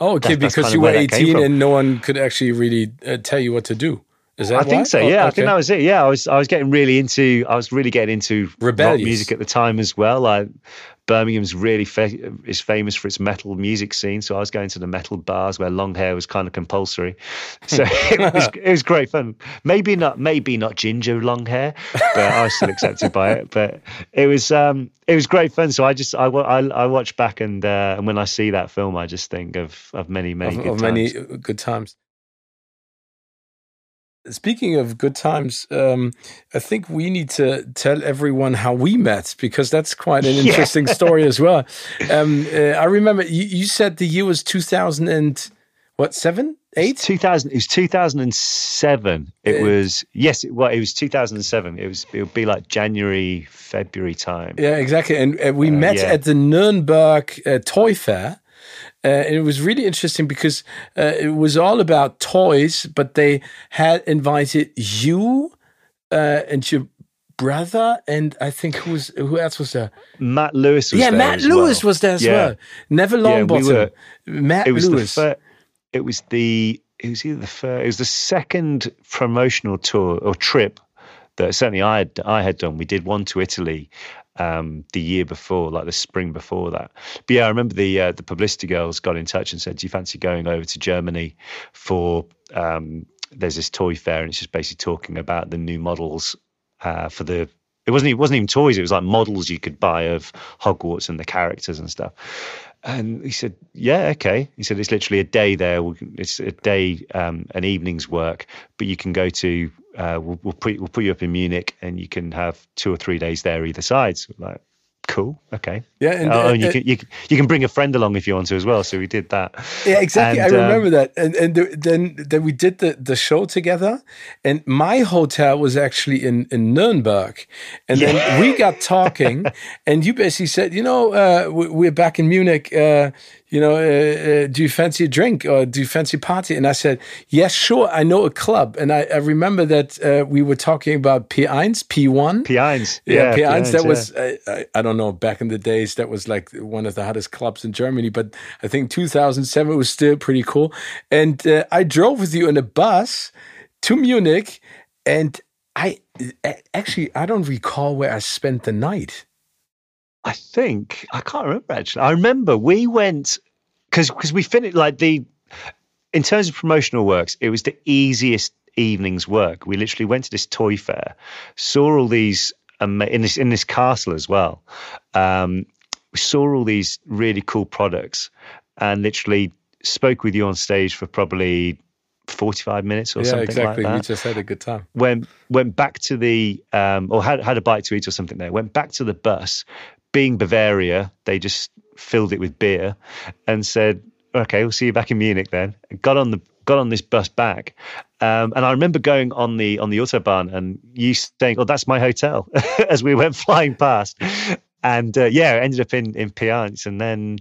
Oh, okay, that's, because you were 18 and no one could actually really uh, tell you what to do. Is that I why? think so. Oh, yeah, okay. I think that was it. Yeah, I was I was getting really into I was really getting into Rebellious. rock music at the time as well. Like Birmingham's really fa- is famous for its metal music scene, so I was going to the metal bars where long hair was kind of compulsory. So it, was, it was great fun. Maybe not maybe not ginger long hair, but I was still accepted by it. But it was um it was great fun. So I just I I, I watch back and uh, and when I see that film, I just think of of many many of, good of times. many good times. Speaking of good times, um, I think we need to tell everyone how we met because that's quite an interesting story as well. Um, uh, I remember you, you, said the year was 2000 and what, seven, eight? 2000, it was 2007. It uh, was, yes, it, well, it was 2007. It was, it would be like January, February time. Yeah, exactly. And uh, we met yeah. at the Nuremberg uh, Toy Fair. Uh, and it was really interesting because uh, it was all about toys, but they had invited you uh, and your brother, and I think who was who else was there? Matt Lewis. Was there. Yeah, Matt Lewis well. was there as yeah. well. Neville Longbottom. Yeah, we were, Matt it was Lewis. The fir- it was the it was either the first, it was the second promotional tour or trip that certainly I had I had done. We did one to Italy um, the year before, like the spring before that. But yeah, I remember the uh, the publicity girls got in touch and said, "Do you fancy going over to Germany for?" Um, there's this toy fair, and it's just basically talking about the new models uh, for the. It wasn't. It wasn't even toys. It was like models you could buy of Hogwarts and the characters and stuff. And he said, "Yeah, okay." He said, "It's literally a day there. It's a day, um, an evening's work, but you can go to. Uh, we'll, we'll, put we'll put you up in Munich, and you can have two or three days there either side." So like, cool, okay, yeah, and, oh, uh, you uh, can you can you can bring a friend along if you want to as well. So we did that. Yeah, exactly. And, I remember um, that, and and the, then then we did the the show together, and my hotel was actually in in Nuremberg, and Yeah. then we got talking, and you basically said, you know, uh, we- we're back in Munich. Uh, you know, uh, uh, do you fancy a drink or do you fancy a party? And I said, yes, sure. I know a club, and I, I remember that uh, we were talking about P1, P1. P1s. Yeah, Yeah, P1. That P1s, was I, I don't know. Back in the days, that was like one of the hottest clubs in Germany. But I think 2007 was still pretty cool. And uh, I drove with you in a bus to Munich, and I actually I don't recall where I spent the night. I think I can't remember actually. I remember we went because because we finished like the in terms of promotional works, it was the easiest evening's work. We literally went to this toy fair, saw all these um, in this in this castle as well. Um, we saw all these really cool products, and literally spoke with you on stage for probably 45 minutes or yeah, something exactly. like that. We just had a good time. Went went back to the um, or had had a bite to eat or something there. Went back to the bus. Being Bavaria, they just filled it with beer and said, "Okay, we'll see you back in Munich then." Got on the got on this bus back, um, and I remember going on the on the autobahn and you saying, "Oh, that's my hotel," as we went flying past. And uh, yeah, ended up in in Piance, and then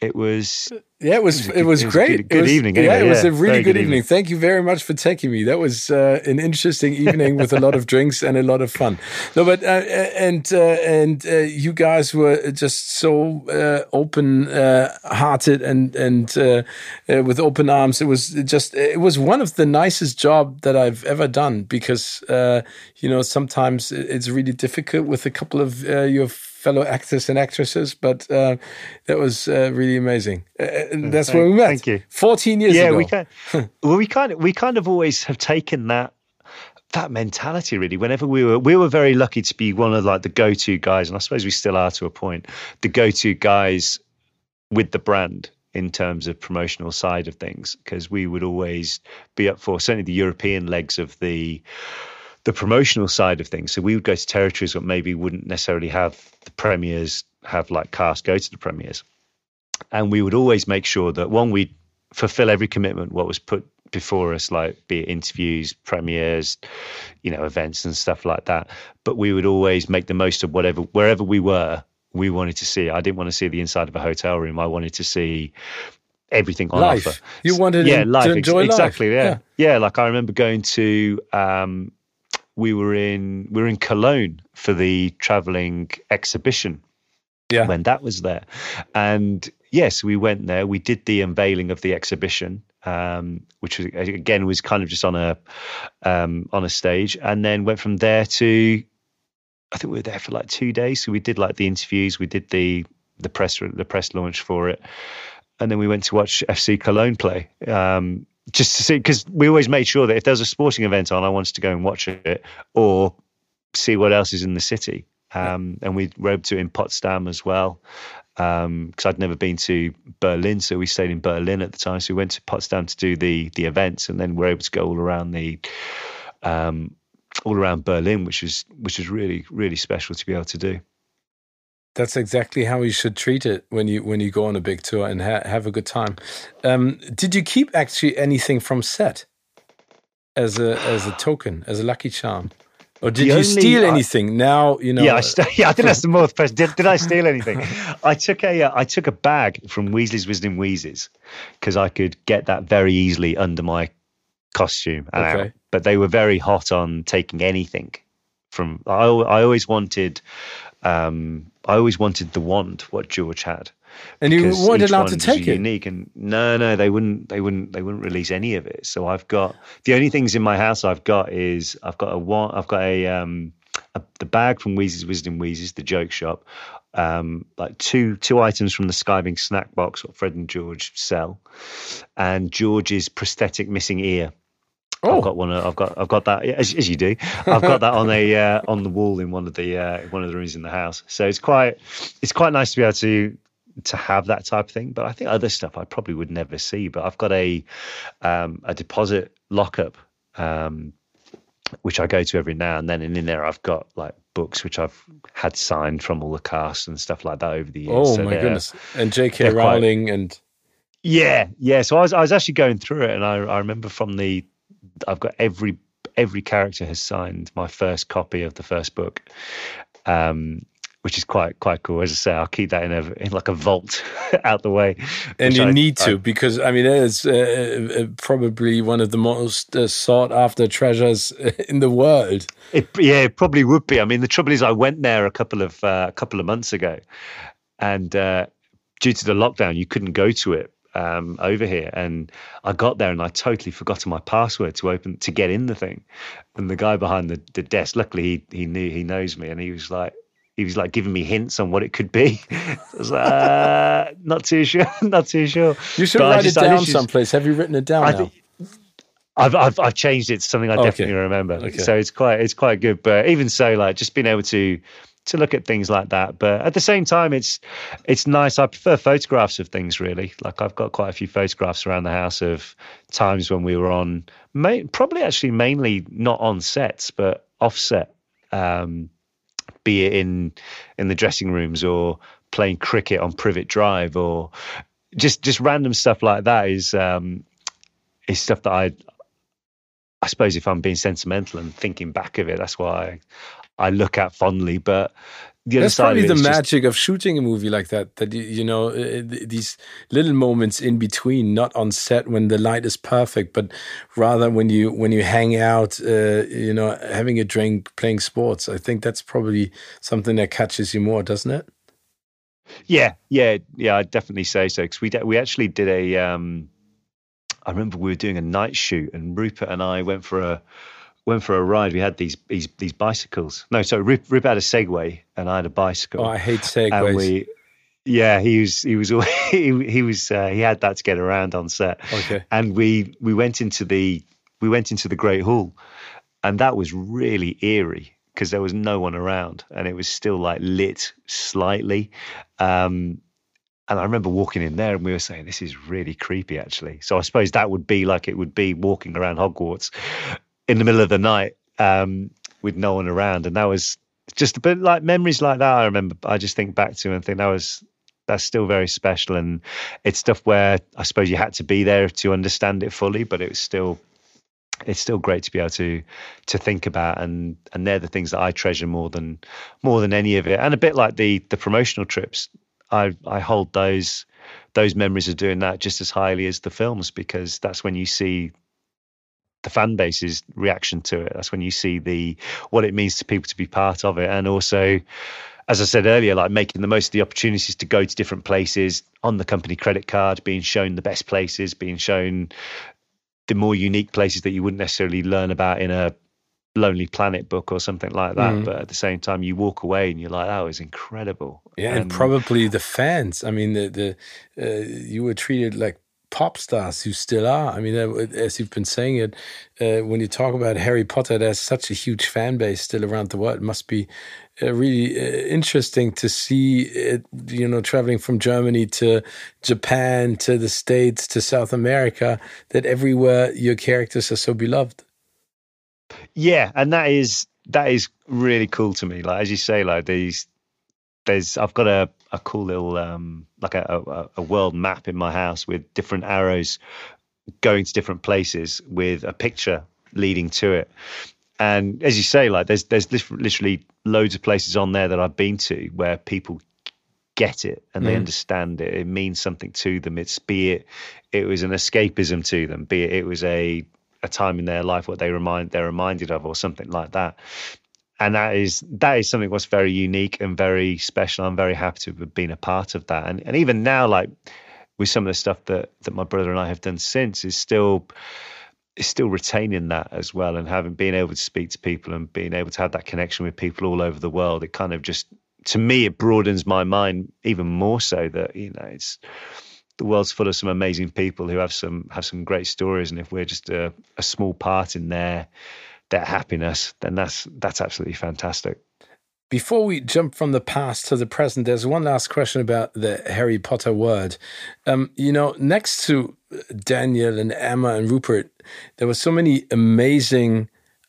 it was yeah it was it was, it was great good, good it was, evening yeah anyway, it was yeah. a really good, good evening. evening. thank you very much for taking me that was uh, an interesting evening with a lot of drinks and a lot of fun no but uh, and uh, and uh, you guys were just so uh, open uh, hearted and and uh, uh, with open arms it was just it was one of the nicest job that I've ever done because uh, you know sometimes it's really difficult with a couple of uh, your fellow actors and actresses, but uh, that was uh, really amazing. Uh, and that's thank, where we met. Thank you. Fourteen years yeah, ago. we kind. well, we kind of we kind of always have taken that that mentality really. Whenever we were we were very lucky to be one of like the go to guys, and I suppose we still are to a point. The go to guys with the brand in terms of promotional side of things because we would always be up for certainly the European legs of the the promotional side of things. So we would go to territories that maybe wouldn't necessarily have the premiers have like cast go to the premiers. And we would always make sure that one, we fulfill every commitment what was put before us, like be it interviews, premieres, you know, events and stuff like that. But we would always make the most of whatever wherever we were, we wanted to see. I didn't want to see the inside of a hotel room. I wanted to see everything on life. offer. You wanted yeah, to life, enjoy life. exactly. Yeah. Yeah. yeah, Like I remember going to um, we were in we were in Cologne for the traveling exhibition Yeah. when that was there. And yes, we went there. We did the unveiling of the exhibition, um, which was, again was kind of just on a um, on a stage, and then went from there to. I think we were there for like two days. So we did like the interviews, we did the the press the press launch for it, and then we went to watch FC Cologne play. Um, just to see, because we always made sure that if there was a sporting event on, I wanted to go and watch it or see what else is in the city. Um, and we were able to in Potsdam as well because um, I'd never been to Berlin, so we stayed in Berlin at the time. So we went to Potsdam to do the the events, and then we're able to go all around the um, all around Berlin, which is which is really really special to be able to do. That's exactly how you should treat it when you when you go on a big tour and ha have a good time. Um, did you keep actually anything from set as a as a token, as a lucky charm, or did The you steal I- anything? now you know. Yeah, I st- yeah, I think that's the most question. Did, did I steal anything? I took a uh, I took a bag from Weasley's Wizard Wheezes because I could get that very easily under my costume and out. Okay. But they were very hot on taking anything from. I I always wanted, um, I always wanted the wand what George had. and you weren't allowed to take it. unique and no no they wouldn't they wouldn't they wouldn't release any of it so i've got the only things in my house i've got is i've got a one i've got a um a, the bag from Weasley's Wizard Wheezes, the joke shop, um, like two two items from the Skiving snack box, what Fred and George sell, and George's prosthetic missing ear. Oh. I've got one. I've got. I've got that. As, as you do. I've got that on a uh, on the wall in one of the uh, one of the rooms in the house. So it's quite it's quite nice to be able to to have that type of thing. But I think other stuff I probably would never see. But I've got a um, a deposit lockup. Um, which I go to every now and then, and in there I've got like books which I've had signed from all the cast and stuff like that over the years. Oh So my goodness! And J.K. they're quite- Rowling and yeah, yeah. So I was I was actually going through it, and I I remember from the I've got every every character has signed my first copy of the first book, um, which is quite quite cool. As I say, I'll keep that in a in like a vault out the way. and you I- need to because I mean it is uh, uh, probably one of the most uh, sought after treasures in the world. It, yeah, it probably would be. I mean, the trouble is, I went there a couple of uh, a couple of months ago, and uh, due to the lockdown, you couldn't go to it um, over here. And I got there, and I totally forgotten my password to open to get in the thing. And the guy behind the, the desk, luckily, he he knew he knows me, and he was like. He was like giving me hints on what it could be. I was like, uh, not too sure, not too sure. You should But write just- it down someplace. Have you written it down I, now? I've, I've I've changed it to something I definitely remember. Okay. So it's quite it's quite good. But even so, like just being able to to look at things like that. But at the same time, it's it's nice. I prefer photographs of things really. Like I've got quite a few photographs around the house of times when we were on, may, probably actually mainly not on sets, but offset. Um, be it in in the dressing rooms or playing cricket on Privet Drive or just just random stuff like that is um, is stuff that I I suppose if I'm being sentimental and thinking back of it, that's why I, look at fondly. But the That's probably the magic of shooting a movie like that. That you, you know uh, these little moments in between, not on set when the light is perfect, but rather when you when you hang out, uh, you know, having a drink, playing sports. I think that's probably something that catches you more, doesn't it? Yeah, yeah, yeah. I'd definitely say so because we we actually did a. Um, I remember we were doing a night shoot, and Rupert and I went for a went for a ride. We had these these these bicycles. No, so Rip, Rip had a Segway, and I had a bicycle. Oh, I hate Segways. And we, yeah, he was he was he, he was uh, he had that to get around on set. Okay, and we we went into the we went into the Great Hall, and that was really eerie because there was no one around, and it was still like lit slightly. Um, and I remember walking in there and we were saying, this is really creepy, actually. So I suppose that would be like it would be walking around Hogwarts in the middle of the night um, with no one around. And that was just a bit like memories like that. I remember, I just think back to and think that was, that's still very special. And it's stuff where I suppose you had to be there to understand it fully, but it was still, it's still great to be able to to think about and and they're the things that I treasure more than more than any of it and a bit like the the promotional trips I I hold those those memories of doing that just as highly as the films because that's when you see the fan base's reaction to it. That's when you see the what it means to people to be part of it, and also, as I said earlier, like making the most of the opportunities to go to different places on the company credit card, being shown the best places, being shown the more unique places that you wouldn't necessarily learn about in a Lonely Planet book or something like that. Mm. But at the same time, you walk away and you're like, "That was incredible." Yeah, and, and probably the fans. I mean, the the uh, you were treated like pop stars who still are. I mean, uh, as you've been saying it, uh, when you talk about Harry Potter, there's such a huge fan base still around the world. It must be uh, really uh, interesting to see it, you know, traveling from Germany to Japan to the States to South America, that everywhere your characters are so beloved. Yeah, and that is that is really cool to me. Like as you say, like these there's I've got a, a cool little um like a, a, a world map in my house with different arrows going to different places with a picture leading to it. And as you say, like there's there's literally loads of places on there that I've been to where people get it and they mm. understand it. It means something to them. It's be it it was an escapism to them, be it it was a a time in their life what they remind they're reminded of or something like that and that is that is something that's very unique and very special. I'm very happy to have been a part of that. And and even now like with some of the stuff that that my brother and i have done since is still is still retaining that as well. And having been able to speak to people and being able to have that connection with people all over the world it kind of just to me it broadens my mind even more so that you know it's the world's full of some amazing people who have some have some great stories, and if we're just a, a small part in their their happiness, then that's that's absolutely fantastic. Before we jump from the past to the present, there's one last question about the Harry Potter world. Um, you know, next to Daniel and Emma and Rupert, there were so many amazing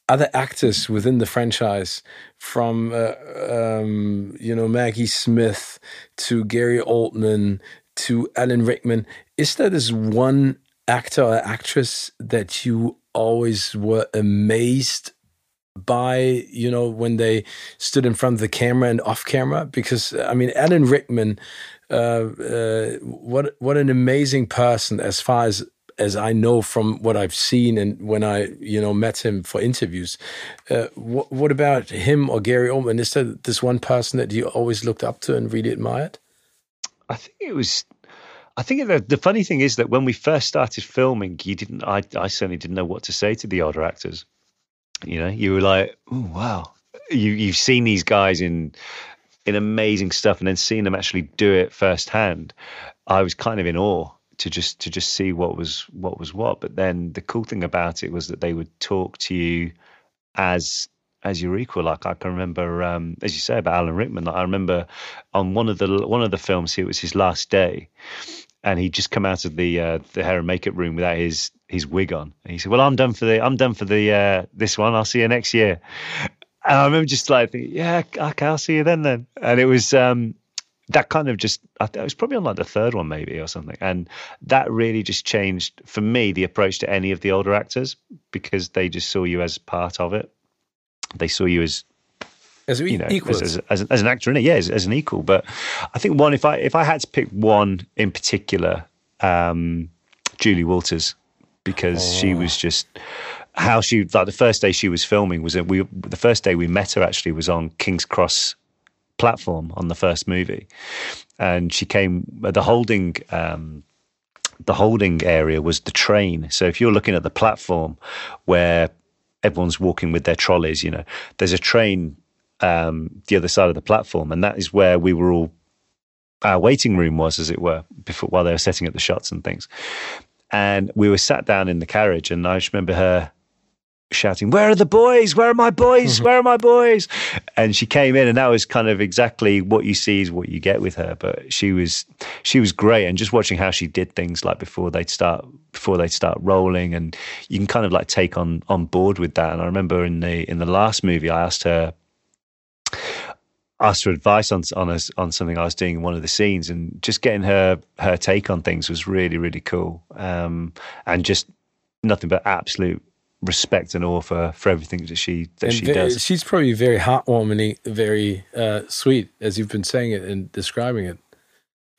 other actors within the franchise, from uh, um, you know Maggie Smith to Gary Oldman to Alan Rickman. Is there this one actor or actress that you always were amazed by, you know, when they stood in front of the camera and off camera? Because, I mean, Alan Rickman, uh, uh, what what an amazing person as far as as I know from what I've seen and when I, you know, met him for interviews. Uh, what, what about him or Gary Oldman? Is there this one person that you always looked up to and really admired? I think it was. I think the, the funny thing is that when we first started filming, you didn't. I, I certainly didn't know what to say to the other actors. You know, you were like, "Oh wow!" You you've seen these guys in in amazing stuff, and then seeing them actually do it firsthand, I was kind of in awe to just to just see what was what was what. But then the cool thing about it was that they would talk to you as as your equal. Like I can remember, um, as you say about Alan Rickman. Like I remember on one of the one of the films, it was his last day, and he'd just come out of the uh, the hair and makeup room without his his wig on. And he said, "Well, I'm done for the I'm done for the uh, this one. I'll see you next year." And I remember just like thinking, "Yeah, okay, I'll see you then." Then, and it was um, that kind of just I it was probably on like the third one maybe or something, and that really just changed for me the approach to any of the older actors because they just saw you as part of it. They saw you as as you know, as, as, as, as, an actor in it, yeah, as, as, an equal. But I think one, if I if I had to pick one in particular, um, Julie Walters, because oh. she was just how she like the first day she was filming was we the first day we met her actually was on King's Cross platform on the first movie, and she came the holding. Um, the holding area was the train. So if you're looking at the platform where everyone's walking with their trolleys, you know, there's a train um, the other side of the platform, and that is where we were all. Our waiting room was, as it were, before while they were setting up the shots and things. And we were sat down in the carriage, and I just remember her shouting, "Where are the boys? Where are my boys? Where are my boys?" And she came in, and that was kind of exactly what you see is what you get with her. But she was she was great, and just watching how she did things like before they'd start before they'd start rolling, and you can kind of like take on on board with that. And I remember in the in the last movie, I asked her asked for advice on on a, on something I was doing in one of the scenes, and just getting her her take on things was really really cool. Um, and just nothing but absolute respect and awe for, for everything that she that and she very, does. She's probably very heartwarming, very uh, sweet, as you've been saying it and describing it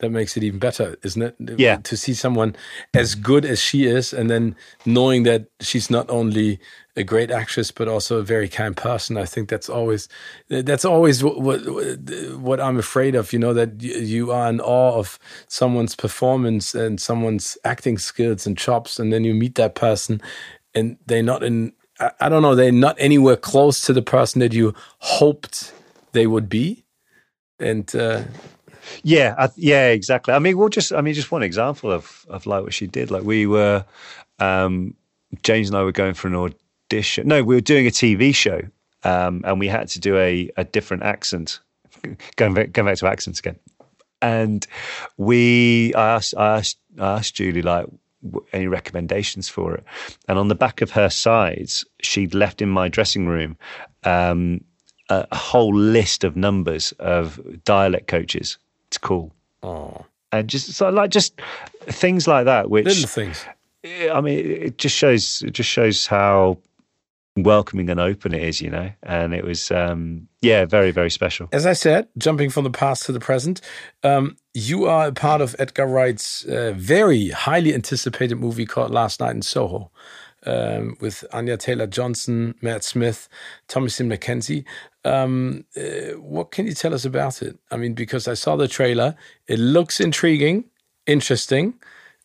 that makes it even better, isn't it? Yeah. To see someone as good as she is, and then knowing that she's not only a great actress but also a very kind person. I think that's always that's always what what, what I'm afraid of. You know that you are in awe of someone's performance and someone's acting skills and chops, and then you meet that person, and they're not in. I don't know. They're not anywhere close to the person that you hoped they would be, and. Uh, yeah, I, yeah, exactly. I mean, we'll just, I mean, just one example of of like what she did. Like we were, um, James and I were going for an audition. No, we were doing a TV show, um, and we had to do a a different accent. going back, going back to accents again, and we, I asked, I asked, I asked Julie like any recommendations for it. And on the back of her sides, she'd left in my dressing room um, a, a, whole list of numbers of dialect coaches it's cool. Oh. And just so like just things like that, which little things. I mean, it just shows it just shows how welcoming and open it is, you know. And it was, um, yeah, very very special. As I said, jumping from the past to the present, um, you are a part of Edgar Wright's uh, very highly anticipated movie called Last Night in Soho um, with Anya Taylor Johnson, Matt Smith, Thomasin McKenzie. Um, uh, what can you tell us about it? I mean, because I saw the trailer, it looks intriguing, interesting.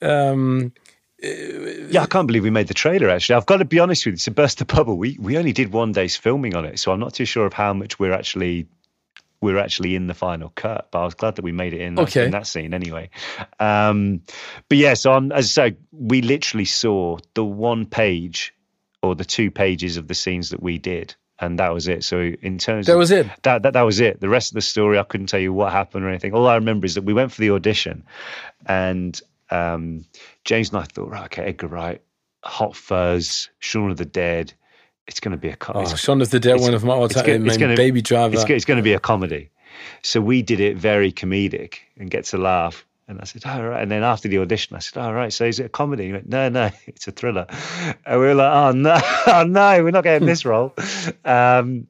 Um, uh, yeah, I can't believe we made the trailer. Actually, I've got to be honest with you. To burst the bubble, we we only did one day's filming on it, so I'm not too sure of how much we're actually we are actually in the final cut. But I was glad that we made it in, okay. in that scene anyway. Um, but yeah, so on, as I say, we literally saw the one page or the two pages of the scenes that we did. And that was it. So in terms that was it. That, that that was it. The rest of the story, I couldn't tell you what happened or anything. All I remember is that we went for the audition, and um, James and I thought, right, okay, Edgar Wright, Hot Fuzz, Shaun of the Dead, it's going to be a comedy. Oh, Shaun of the Dead, one of my all-time it's gonna, Baby Driver. It's, it's, going to be a comedy. So we did it very comedic and get to laugh. And I said, all right. And then after the audition, I said, all right, so is it a comedy? He went, no, no, it's a thriller. And we were like, oh, no, oh, no, we're not getting this role. Um,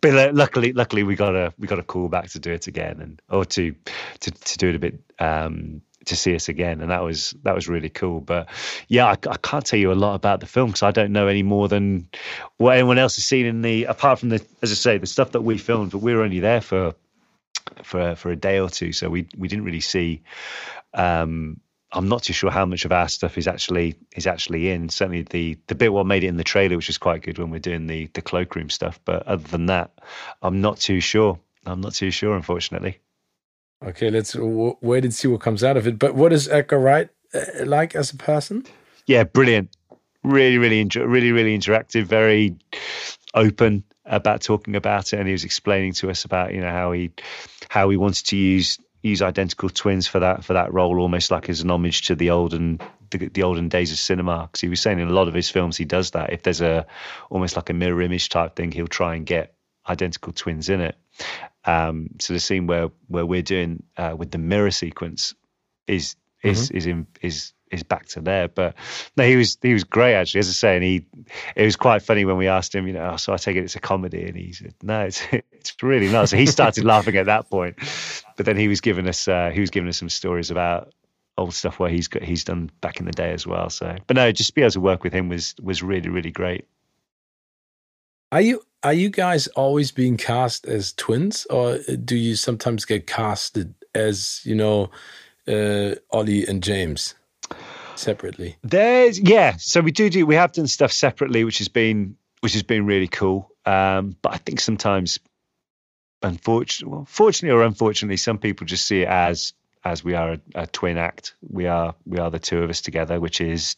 but luckily, luckily we got a we got a call back to do it again, and or to to to do it a bit um, to see us again, and that was that was really cool. But yeah, I, I can't tell you a lot about the film because I don't know any more than what anyone else has seen in the apart from the as I say the stuff that we filmed. But we were only there for for for a day or two, so we we didn't really see. Um, I'm not too sure how much of our stuff is actually is actually in. Certainly the the bit what made it in the trailer, which is quite good when we're doing the the cloakroom stuff. But other than that, I'm not too sure. I'm not too sure, unfortunately. Okay, let's wait and see what comes out of it. But what is Edgar Wright uh, like as a person? Yeah, brilliant. Really, really, really, really interactive. Very. open about talking about it, and he was explaining to us about you know how he how he wanted to use use identical twins for that for that role, almost like as an homage to the olden the, the olden days of cinema. Because he was saying in a lot of his films he does that. If there's a almost like a mirror image type thing, he'll try and get identical twins in it. Um, so the scene where where we're doing uh, with the mirror sequence is is mm-hmm. is in, is is back to there. But no, he was he was great actually. As I say, and he it was quite funny when we asked him, you know, oh, so I take it it's a comedy, and he said, no, it's it's really not. So he started laughing at that point. But then he was giving us uh, he was giving us some stories about old stuff where he's got he's done back in the day as well. So, but no, just be able to work with him was was really really great. Are you are you guys always being cast as twins, or do you sometimes get casted as you know uh, Ollie and James? separately? There's yeah. So we do do we have done stuff separately, which has been which has been really cool. Um, but I think sometimes, unfortunately, well, fortunately or unfortunately, some people just see it as as we are a, a, twin act. We are we are the two of us together, which is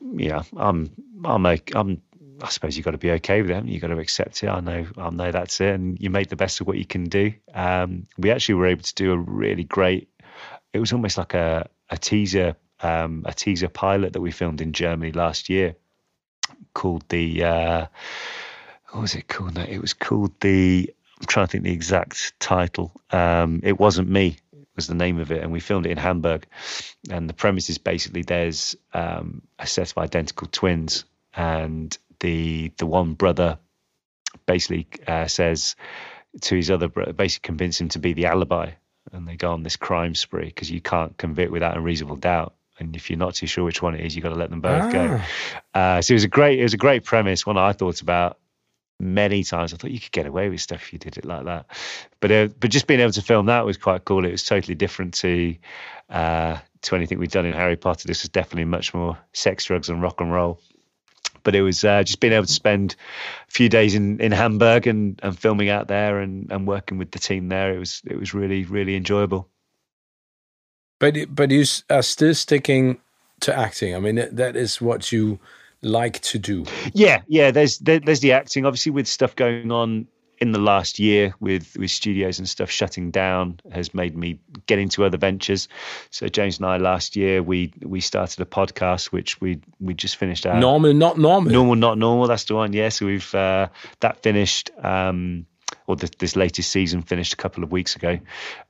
yeah. I'm I'm a, I'm I suppose you've got to be okay with them. You've got to accept it. I know, I know that's it. And you make the best of what you can do. Um, we actually were able to do a really great, it was almost like a, a teaser um, a teaser pilot that we filmed in Germany last year called the uh, what was it called? No, It was called the I'm trying to think the exact title. Um, it wasn't me was the name of it, and we filmed it in Hamburg. And the premise is basically there's um, a set of identical twins, and the the one brother basically uh, says to his other brother, basically convince him to be the alibi, and they go on this crime spree because you can't convict without a reasonable doubt and if you're not too sure which one it is, you've got to let them both ah. go. Uh, so it was a great, it was a great premise. One I thought about many times. I thought you could get away with stuff if you did it like that, but uh, but just being able to film that was quite cool. It was totally different to uh, to anything we'd done in Harry Potter. This was definitely much more sex, drugs, and rock and roll. But it was uh, just being able to spend a few days in, in Hamburg and, and filming out there and, and working with the team there. It was it was really really enjoyable. But but you are still sticking to acting. I mean, that is what you like to do. Yeah, yeah. There's there, there's the acting. Obviously, with stuff going on in the last year with with studios and stuff shutting down has made me get into other ventures. So James and I last year we we started a podcast which we we just finished out. Normal, not normal. Normal, not normal. That's the one. Yeah. So we've uh, that finished. Um, or this, this latest season finished a couple of weeks ago,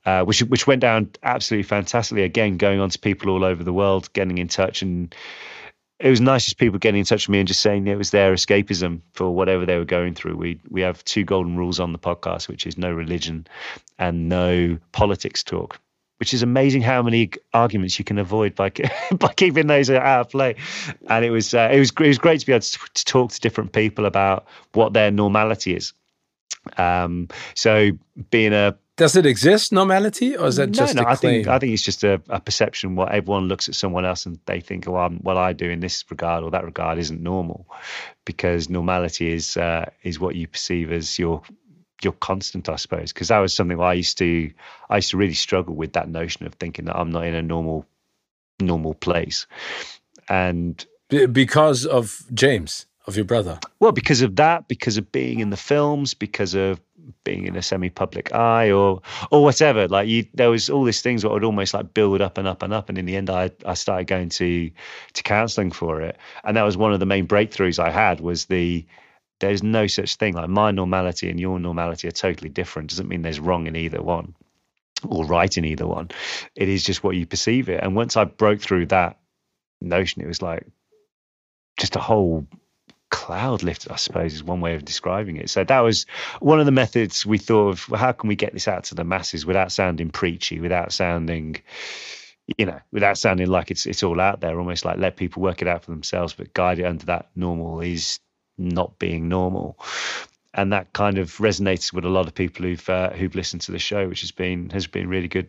uh, which which went down absolutely fantastically. Again, going on to people all over the world, getting in touch, and it was nice just people getting in touch with me and just saying it was their escapism for whatever they were going through. We we have two golden rules on the podcast, which is no religion and no politics talk. Which is amazing how many arguments you can avoid by by keeping those out of play, and it was uh, it was it was great to be able to, to talk to different people about what their normality is um, so being a does it exist normality or is that just no, no, I think I think it's just a, a, perception what everyone looks at someone else and they think oh I'm, what I do in this regard or that regard isn't normal because normality is uh, is what you perceive as your your constant I suppose because that was something I used to I used to really struggle with that notion of thinking that I'm not in a normal normal place and because of James of your brother? Well, because of that, because of being in the films, because of being in a semi-public eye, or or whatever. Like you, there was all these things that would almost like build up and up and up, and in the end, I I started going to to counselling for it, and that was one of the main breakthroughs I had was the there's no such thing like my normality and your normality are totally different. Doesn't mean there's wrong in either one or right in either one. It is just what you perceive it. And once I broke through that notion, it was like just a whole cloud lifted, I suppose, is one way of describing it. So that was one of the methods we thought of. Well, how can we get this out to the masses without sounding preachy, without sounding, you know, without sounding like it's it's all out there, almost like let people work it out for themselves, but guide it under that normal is not being normal. And that kind of resonates with a lot of people who've uh, who've listened to the show, which has been has been really good.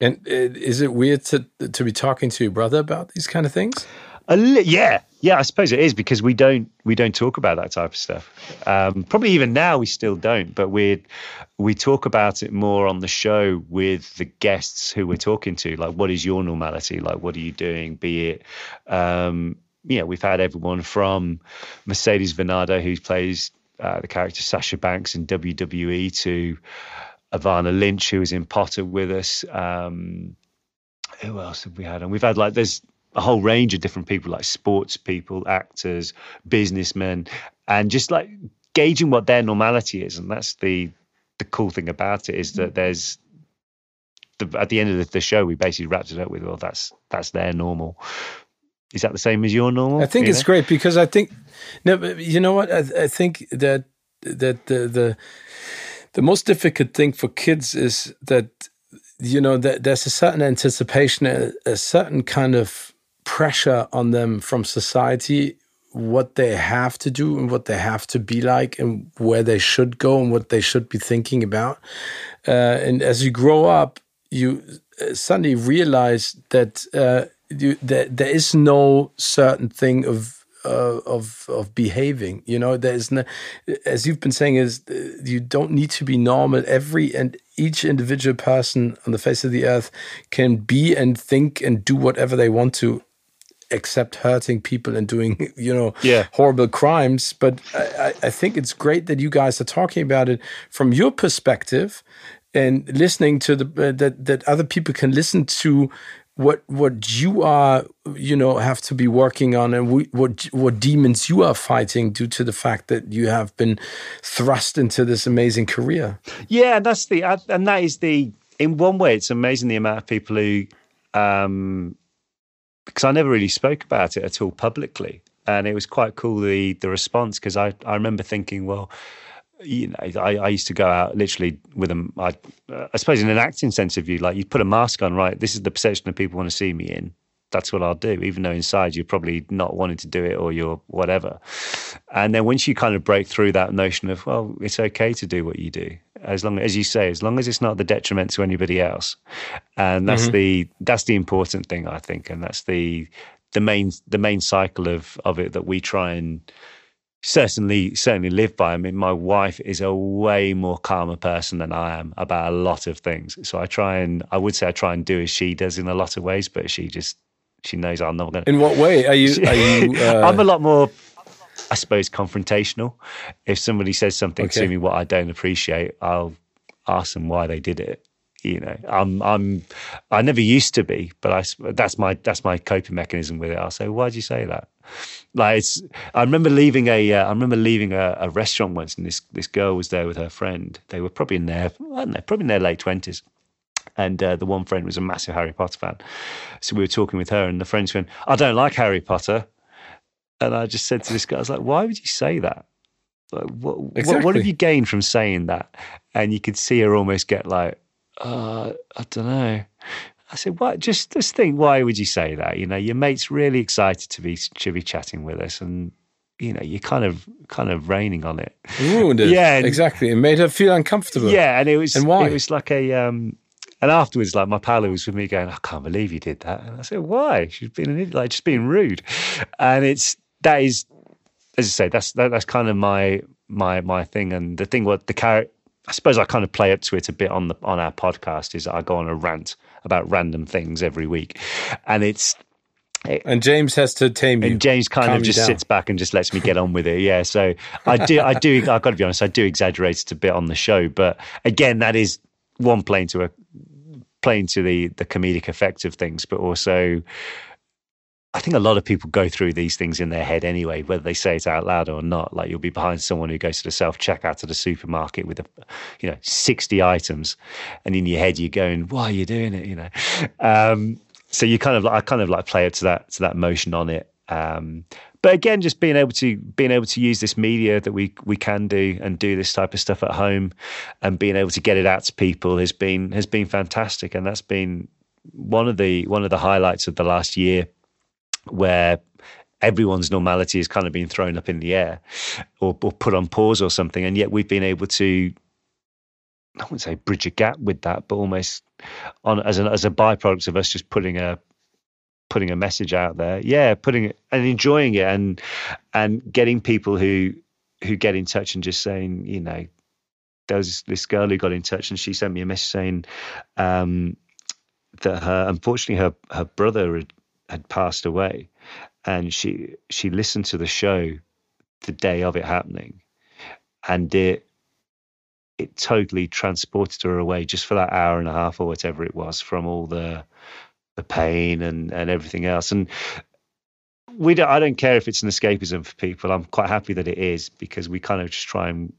And uh, is it weird to to be talking to your brother about these kind of things? Li- yeah, yeah, I suppose it is because we don't we don't talk about that type of stuff. Um, probably even now we still don't, but we we talk about it more on the show with the guests who we're talking to. Like, what is your normality? Like, what are you doing? Be it um, we've had everyone from Mercedes Varnado, who plays uh, the character Sasha Banks in WWE, to Evanna Lynch, who was in Potter with us. Um, who else have we had? And we've had like there's a whole range of different people, like sports people, actors, businessmen, and just like gauging what their normality is. And that's the the cool thing about it is that mm. there's the, at the end of the, show, we basically wrapped it up with, well, that's that's their normal. Is that the same as your normal? I think it's know? great because I think no, you know what? I, I think that that the, the the most difficult thing for kids is that you know that there's a certain anticipation, a, a certain kind of pressure on them from society what they have to do and what they have to be like and where they should go and what they should be thinking about. Uh, and as you grow up, you uh, suddenly realize that uh, you, that there is no certain thing of uh, of of behaving. You know, there is no, as you've been saying, is uh, you don't need to be normal. Every and each individual person on the face of the earth can be and think and do whatever they want to except hurting people and doing you know yeah. horrible crimes but I, I think it's great that you guys are talking about it from your perspective and listening to the uh, that that other people can listen to what what you are you know have to be working on and we, what what demons you are fighting due to the fact that you have been thrust into this amazing career yeah that's the and that is the in one way it's amazing the amount of people who um because I never really spoke about it at all publicly and it was quite cool the the response because I I remember thinking well you know, I, I, used to go out literally with them. I, I suppose in an acting sense of view, like you put a mask on, right? This is the perception that people want to see me in. That's what I'll do, even though inside you're probably not wanting to do it or you're whatever. And then once you kind of break through that notion of, well, it's okay to do what you do, as long as you say, as long as it's not the detriment to anybody else. And that's mm-hmm. the that's the important thing, I think, and that's the the main the main cycle of of it that we try and certainly certainly live by. I mean, my wife is a way more calmer person than I am about a lot of things. So I try and I would say I try and do as she does in a lot of ways, but she just she knows I'm not going. to... In what way are you? Are you uh... I'm a lot more. I suppose confrontational. If somebody says something okay. to me what I don't appreciate, I'll ask them why they did it you know i'm i'm i never used to be but i that's my that's my coping mechanism with it i'll say why'd you say that like it's i remember leaving a uh, I remember leaving a, a, restaurant once and this this girl was there with her friend they were probably in their i don't know probably in their late 20s and uh, the one friend was a massive harry potter fan so we were talking with her and the friends went i don't like harry potter and i just said to this guy i was like why would you say that like, what, exactly. what, what have you gained from saying that and you could see her almost get like uh, I don't know. I said, "What? Just just think. Why would you say that? You know, your mate's really excited to be to be chatting with us, and you know, you're kind of kind of raining on it. Ruined it. Yeah, and, exactly. It made her feel uncomfortable. Yeah, and it was and why? It was like a um, and afterwards, like my pal who was with me going, I can't believe you did that. And I said, Why? She's been an idiot, like just being rude. And it's that is as I say, that's that, that's kind of my my my thing. And the thing what the character I suppose I kind of play up to it a bit on the on our podcast is I go on a rant about random things every week, and it's it, and James has to tame you. And James kind of just sits back and just lets me get on with it. Yeah, so I do I do I've got to be honest I do exaggerate it a bit on the show, but again that is one playing to a playing to the the comedic effect of things, but also I think a lot of people go through these things in their head anyway, whether they say it out loud or not. Like you'll be behind someone who goes to the self checkout at the supermarket with, a, you know, sixty items, and in your head you're going, "Why are you doing it?" You know. Um, so you kind of, I kind of like play it to that to that motion on it. Um, but again, just being able to being able to use this media that we we can do and do this type of stuff at home, and being able to get it out to people has been has been fantastic, and that's been one of the one of the highlights of the last year where everyone's normality has kind of been thrown up in the air or, or put on pause or something. And yet we've been able to, I wouldn't say bridge a gap with that, but almost on as an as a byproduct of us just putting a putting a message out there. Yeah, putting it and enjoying it and and getting people who who get in touch and just saying, you know, there was this girl who got in touch and she sent me a message saying um, that her unfortunately her her brother had had passed away, and she she listened to the show the day of it happening, and it it totally transported her away just for that hour and a half or whatever it was from all the the pain and and everything else and we don't i don't care if it's an escapism for people i'm quite happy that it is because we kind of just try and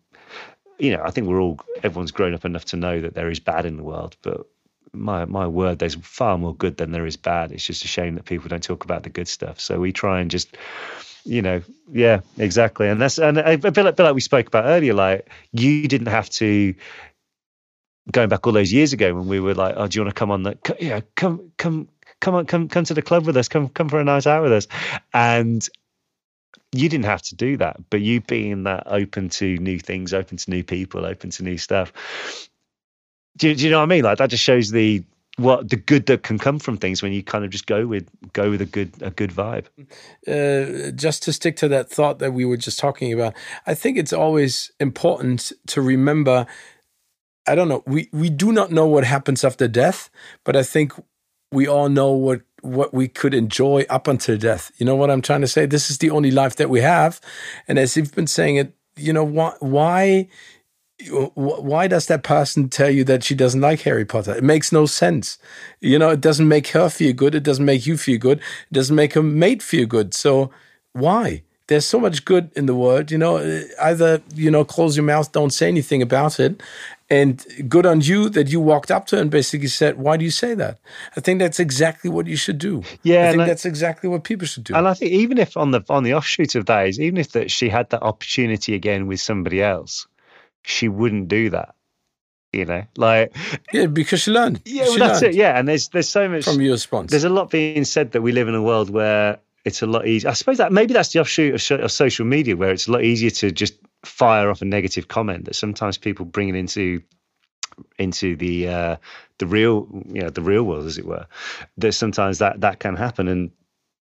you know i think we're all everyone's grown up enough to know that there is bad in the world but my my word there's far more good than there is bad it's just a shame that people don't talk about the good stuff so we try and just you know, yeah, exactly. And that's and a bit, like, a bit like we spoke about earlier. Like you didn't have to going back all those years ago when we were like, oh, do you want to come on the yeah, come come come on come come to the club with us, come come for a night out with us, and you didn't have to do that, but you being that open to new things, open to new people, open to new stuff. Do, do you know what I mean? Like that just shows the what the good that can come from things when you kind of just go with go with a good a good vibe uh, just to stick to that thought that we were just talking about i think it's always important to remember i don't know we we do not know what happens after death but i think we all know what what we could enjoy up until death you know what i'm trying to say this is the only life that we have and as you've been saying it you know why why why does that person tell you that she doesn't like Harry Potter? It makes no sense. You know, it doesn't make her feel good. It doesn't make you feel good. It doesn't make her mate feel good. So why? There's so much good in the world. You know, eh, either, you know, close your mouth, don't say anything about it. And good on you that you walked up to her and basically said, Why do you say that? I think that's exactly what you should do. Yeah. I think that's exactly what people should do. And I think even if on the on the offshoot of that is even if that she had that opportunity again with somebody else, she wouldn't do that. You know, like yeah, because she learned. Yeah, well, that's learned. it. Yeah, and there's there's so much from your response. There's a lot being said that we live in a world where it's a lot easier. I suppose that maybe that's the offshoot of, of social media, where it's a lot easier to just fire off a negative comment that sometimes people bring it into into the uh, the real you know the real world as it were that sometimes that that can happen and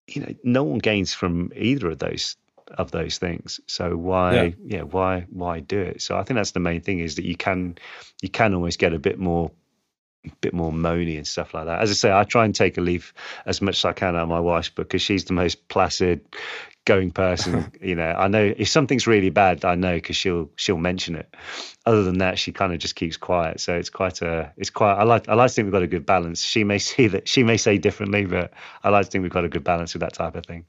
you know no one gains from either of those of those things. So why, yeah. yeah, why, why do it? So I think that's the main thing is that you can, you can always get a bit more, bit more moany and stuff like that. As I say, I try and take a leaf as much as I can out of my wife's book because she's the most placid, going person. you know, I know if something's really bad, I know because she'll she'll mention it. Other than that, she kind of just keeps quiet. So it's quite a, it's quite. I like I like to think we've got a good balance. She may see that she may say differently, but I like to think we've got a good balance with that type of thing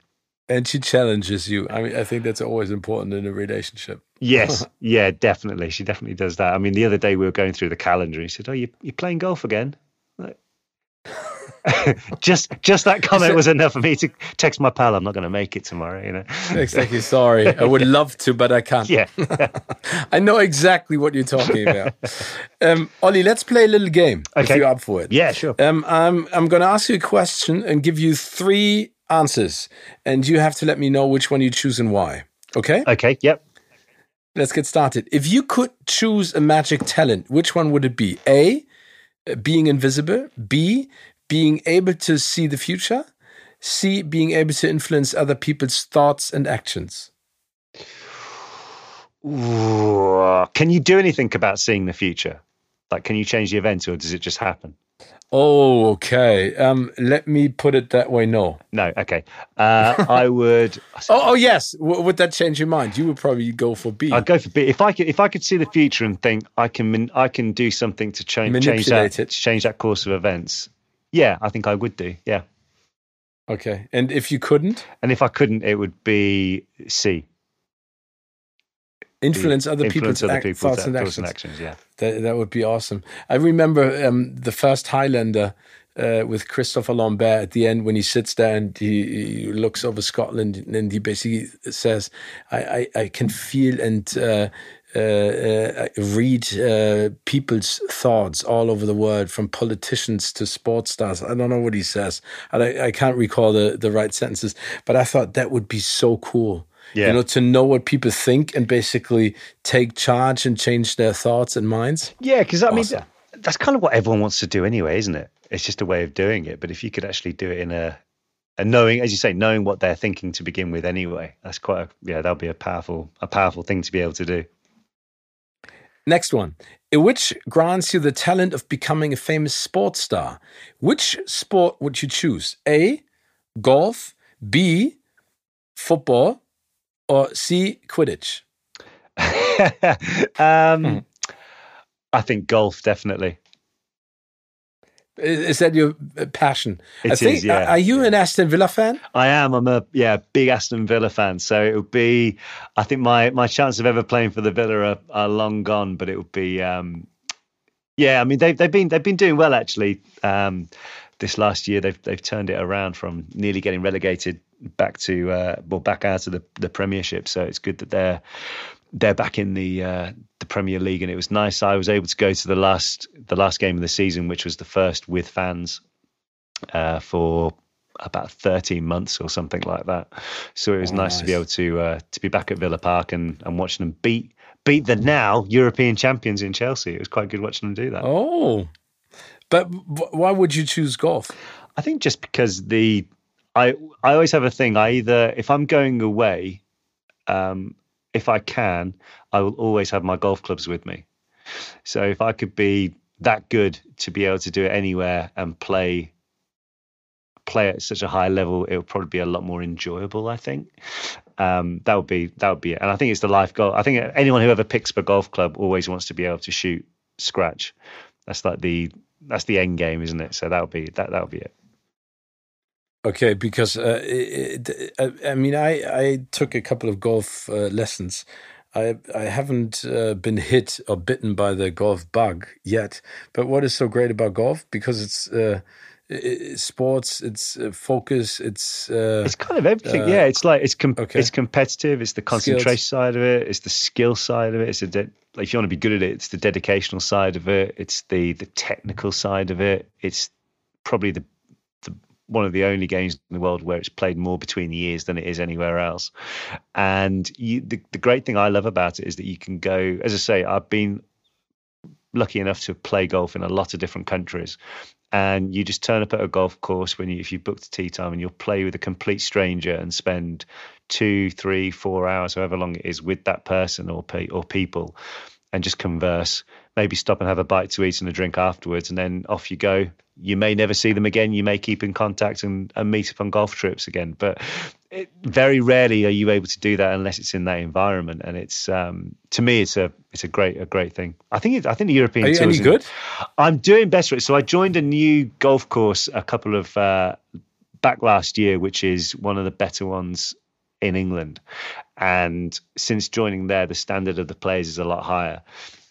and she challenges you. I mean, I think that's always important in a relationship. Yes, yeah, definitely. She definitely does that. I mean, the other day we were going through the calendar. and He said, "Oh, you you playing golf again?" Like, just just that comment was enough for me to text my pal. I'm not going to make it tomorrow. You know. Exactly. Sorry, I would love to, but I can't. Yeah. I know exactly what you're talking about. Um, Ollie, let's play a little game. Okay. If you're up for it. Yeah, sure. Um, I'm I'm going to ask you a question and give you three answers, and you have to let me know which one you choose and why. Okay? Okay, yep. Let's get started. If you could choose a magic talent, which one would it be? A, being invisible. B, being able to see the future. C, being able to influence other people's thoughts and actions. Ooh, can you do anything about seeing the future? Like, can you change the event or does it just happen? Oh, okay. Um, let me put it that way. No. No. Okay. Uh, I would. oh, oh, yes. W- would that change your mind? You would probably go for B. I'd go for B. If I could, if I could see the future and think I can, I can do something to change, change that, it. change that course of events. Yeah, I think I would do. Yeah. Okay. And if you couldn't? And if I couldn't, it would be C influence other influence people's, other act, people's thoughts and actions. and actions. Yeah, that, that would be awesome. I remember um, the first Highlander. Uh, with Christopher Lambert at the end when he sits there and he, he looks over Scotland and he basically says, "I I, I can feel and uh, uh, uh read uh, people's thoughts all over the world, from politicians to sports stars." I don't know what he says, and I, I can't recall the the right sentences, but I thought that would be so cool yeah. You know, to know what people think and basically take charge and change their thoughts and minds. Yeah, because I awesome. mean, that's kind of what everyone wants to do anyway, isn't it? It's just a way of doing it. But if you could actually do it in a, and knowing, as you say, knowing what they're thinking to begin with anyway, that's quite a, yeah, that'll be a powerful, a powerful thing to be able to do. Next one, which grants you the talent of becoming a famous sports star. Which sport would you choose? A, golf, B, football, or C, Quidditch? um, hmm. I think golf, definitely. Is that your uh, passion? It I think, is, yeah. Are you an Aston Villa fan? I am. I'm a yeah big Aston Villa fan. So it would be. I think my my chance of ever playing for the Villa are, are long gone. But it would be. Um, yeah, I mean they've they've been they've been doing well actually. Um, this last year they've they've turned it around from nearly getting relegated back to uh, well back out of the the Premiership. So it's good that they're they're back in the uh, the Premier League, and it was nice. I was able to go to the last the last game of the season, which was the first with fans uh, for about 13 months or something like that. So it was oh, nice, nice, to be able to uh, to be back at Villa Park and and watching them beat beat the now European champions in Chelsea. It was quite good watching them do that. Oh, but why would you choose golf? I think just because the I I always have a thing. I either if I'm going away, um, if I can, I will always have my golf clubs with me. So if I could be that good to be able to do it anywhere and play play at such a high level, it would probably be a lot more enjoyable. I think um, that would be that would be it. And I think it's the life goal. I think anyone who ever picks up a golf club always wants to be able to shoot scratch. That's like the that's the end game, isn't it? So that would be that that would be it. Okay, because uh, it, it, uh, I mean, I I took a couple of golf uh, lessons. I I haven't uh, been hit or bitten by the golf bug yet. But what is so great about golf? Because it's uh, it's sports, it's uh, focus, it's it's kind of everything. yeah, it's like it's com- okay. it's competitive. It's the concentration Skills. side of it. It's the skill side of it. It's a de- like if you want to be good at it, it's the dedicational side of it. It's the the technical side of it. It's probably the one of the only games in the world where it's played more between the years than it is anywhere else. And you, the, the great thing I love about it is that you can go, as I say, I've been lucky enough to play golf in a lot of different countries. And you just turn up at a golf course when you, if you've booked a tee time, and you'll play with a complete stranger and spend two, three, four hours, however long it is, with that person or pe- or people, and just converse. Maybe stop and have a bite to eat and a drink afterwards, and then off you go you may never see them again. You may keep in contact and, and meet up on golf trips again, but it, very rarely are you able to do that unless it's in that environment. And it's um, to me, it's a it's a great a great thing. I think it, I think the European. Are you any good? I'm doing best. So I joined a new golf course a couple of uh, back last year, which is one of the better ones in England. And since joining there, the standard of the players is a lot higher.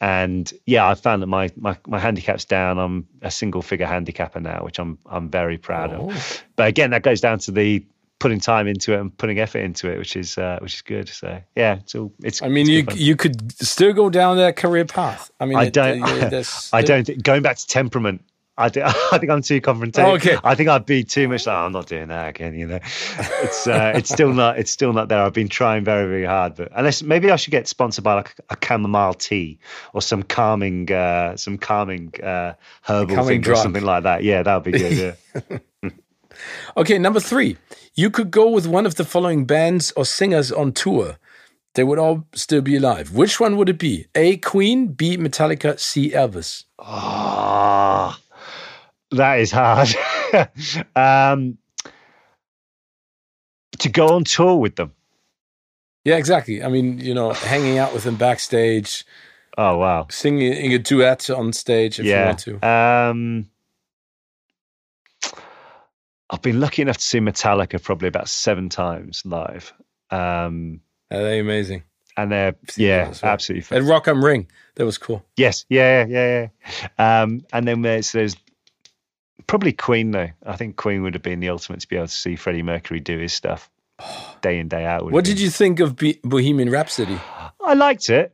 And yeah, I found that my, my, my handicap's down. I'm a single figure handicapper now, which I'm I'm very proud oh. of. But again, that goes down to the putting time into it and putting effort into it, which is uh, which is good. So yeah, it's all. It's. I mean, it's you you could still go down that career path. I mean, I don't. It, I don't. Going back to temperament, I, think, I think I'm too confrontational. Oh, okay. I think I'd be too much like, I'm not doing that again, you know. It's uh, it's still not it's still not there. I've been trying very, very hard. But unless maybe I should get sponsored by like a chamomile tea or some calming uh, some calming uh, herbal calming thing or something like that. Yeah, that would be good. Yeah. okay, number three. You could go with one of the following bands or singers on tour. They would all still be alive. Which one would it be? A. Queen, B. Metallica, C. Elvis. Ah. Oh. That is hard. um, to go on tour with them. Yeah, exactly. I mean, you know, hanging out with them backstage. Oh wow! Singing a duet on stage if yeah. you want to. Um, I've been lucky enough to see Metallica probably about seven times live. Um, Are they amazing? And they're yeah, well. absolutely. And Rock am Ring, that was cool. Yes, yeah, yeah, yeah. Um, and then there's there's Probably Queen though. I think Queen would have been the ultimate to be able to see Freddie Mercury do his stuff day in day out. What did you think of Bohemian Rhapsody? I liked it.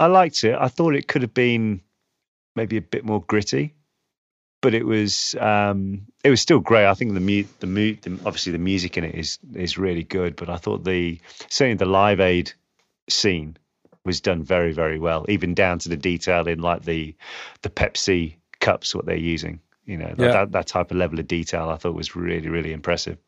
I liked it. I thought it could have been maybe a bit more gritty, but it was um, it was still great. I think the mu- the, mu- the obviously the music in it is is really good, but I thought the certainly the Live Aid scene was done very very well, even down to the detail in like the the Pepsi cups what they're using. You know, yeah. that, that type of level of detail I thought was really, really impressive.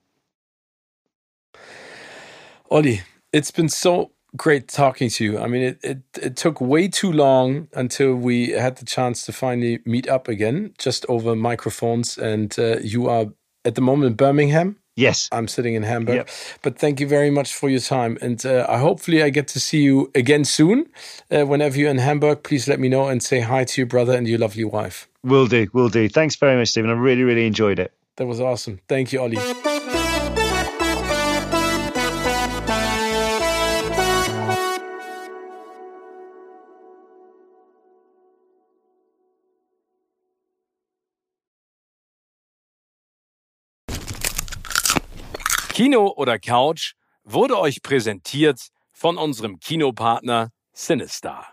Ollie, it's been so great talking to you. I mean, it, it, it took way too long until we had the chance to finally meet up again, just over microphones. And uh, you are at the moment in Birmingham. Yes. I'm sitting in Hamburg. Yep. But thank you very much for your time. And uh, I hopefully I get to see you again soon. Uh, whenever you're in Hamburg, please let me know and say hi to your brother and your lovely wife. Will do. Will do. Thanks very much, Stephen. I really, really enjoyed it. That was awesome. Thank you, Ollie. Kino oder Couch wurde euch präsentiert von unserem Kinopartner Sinistar.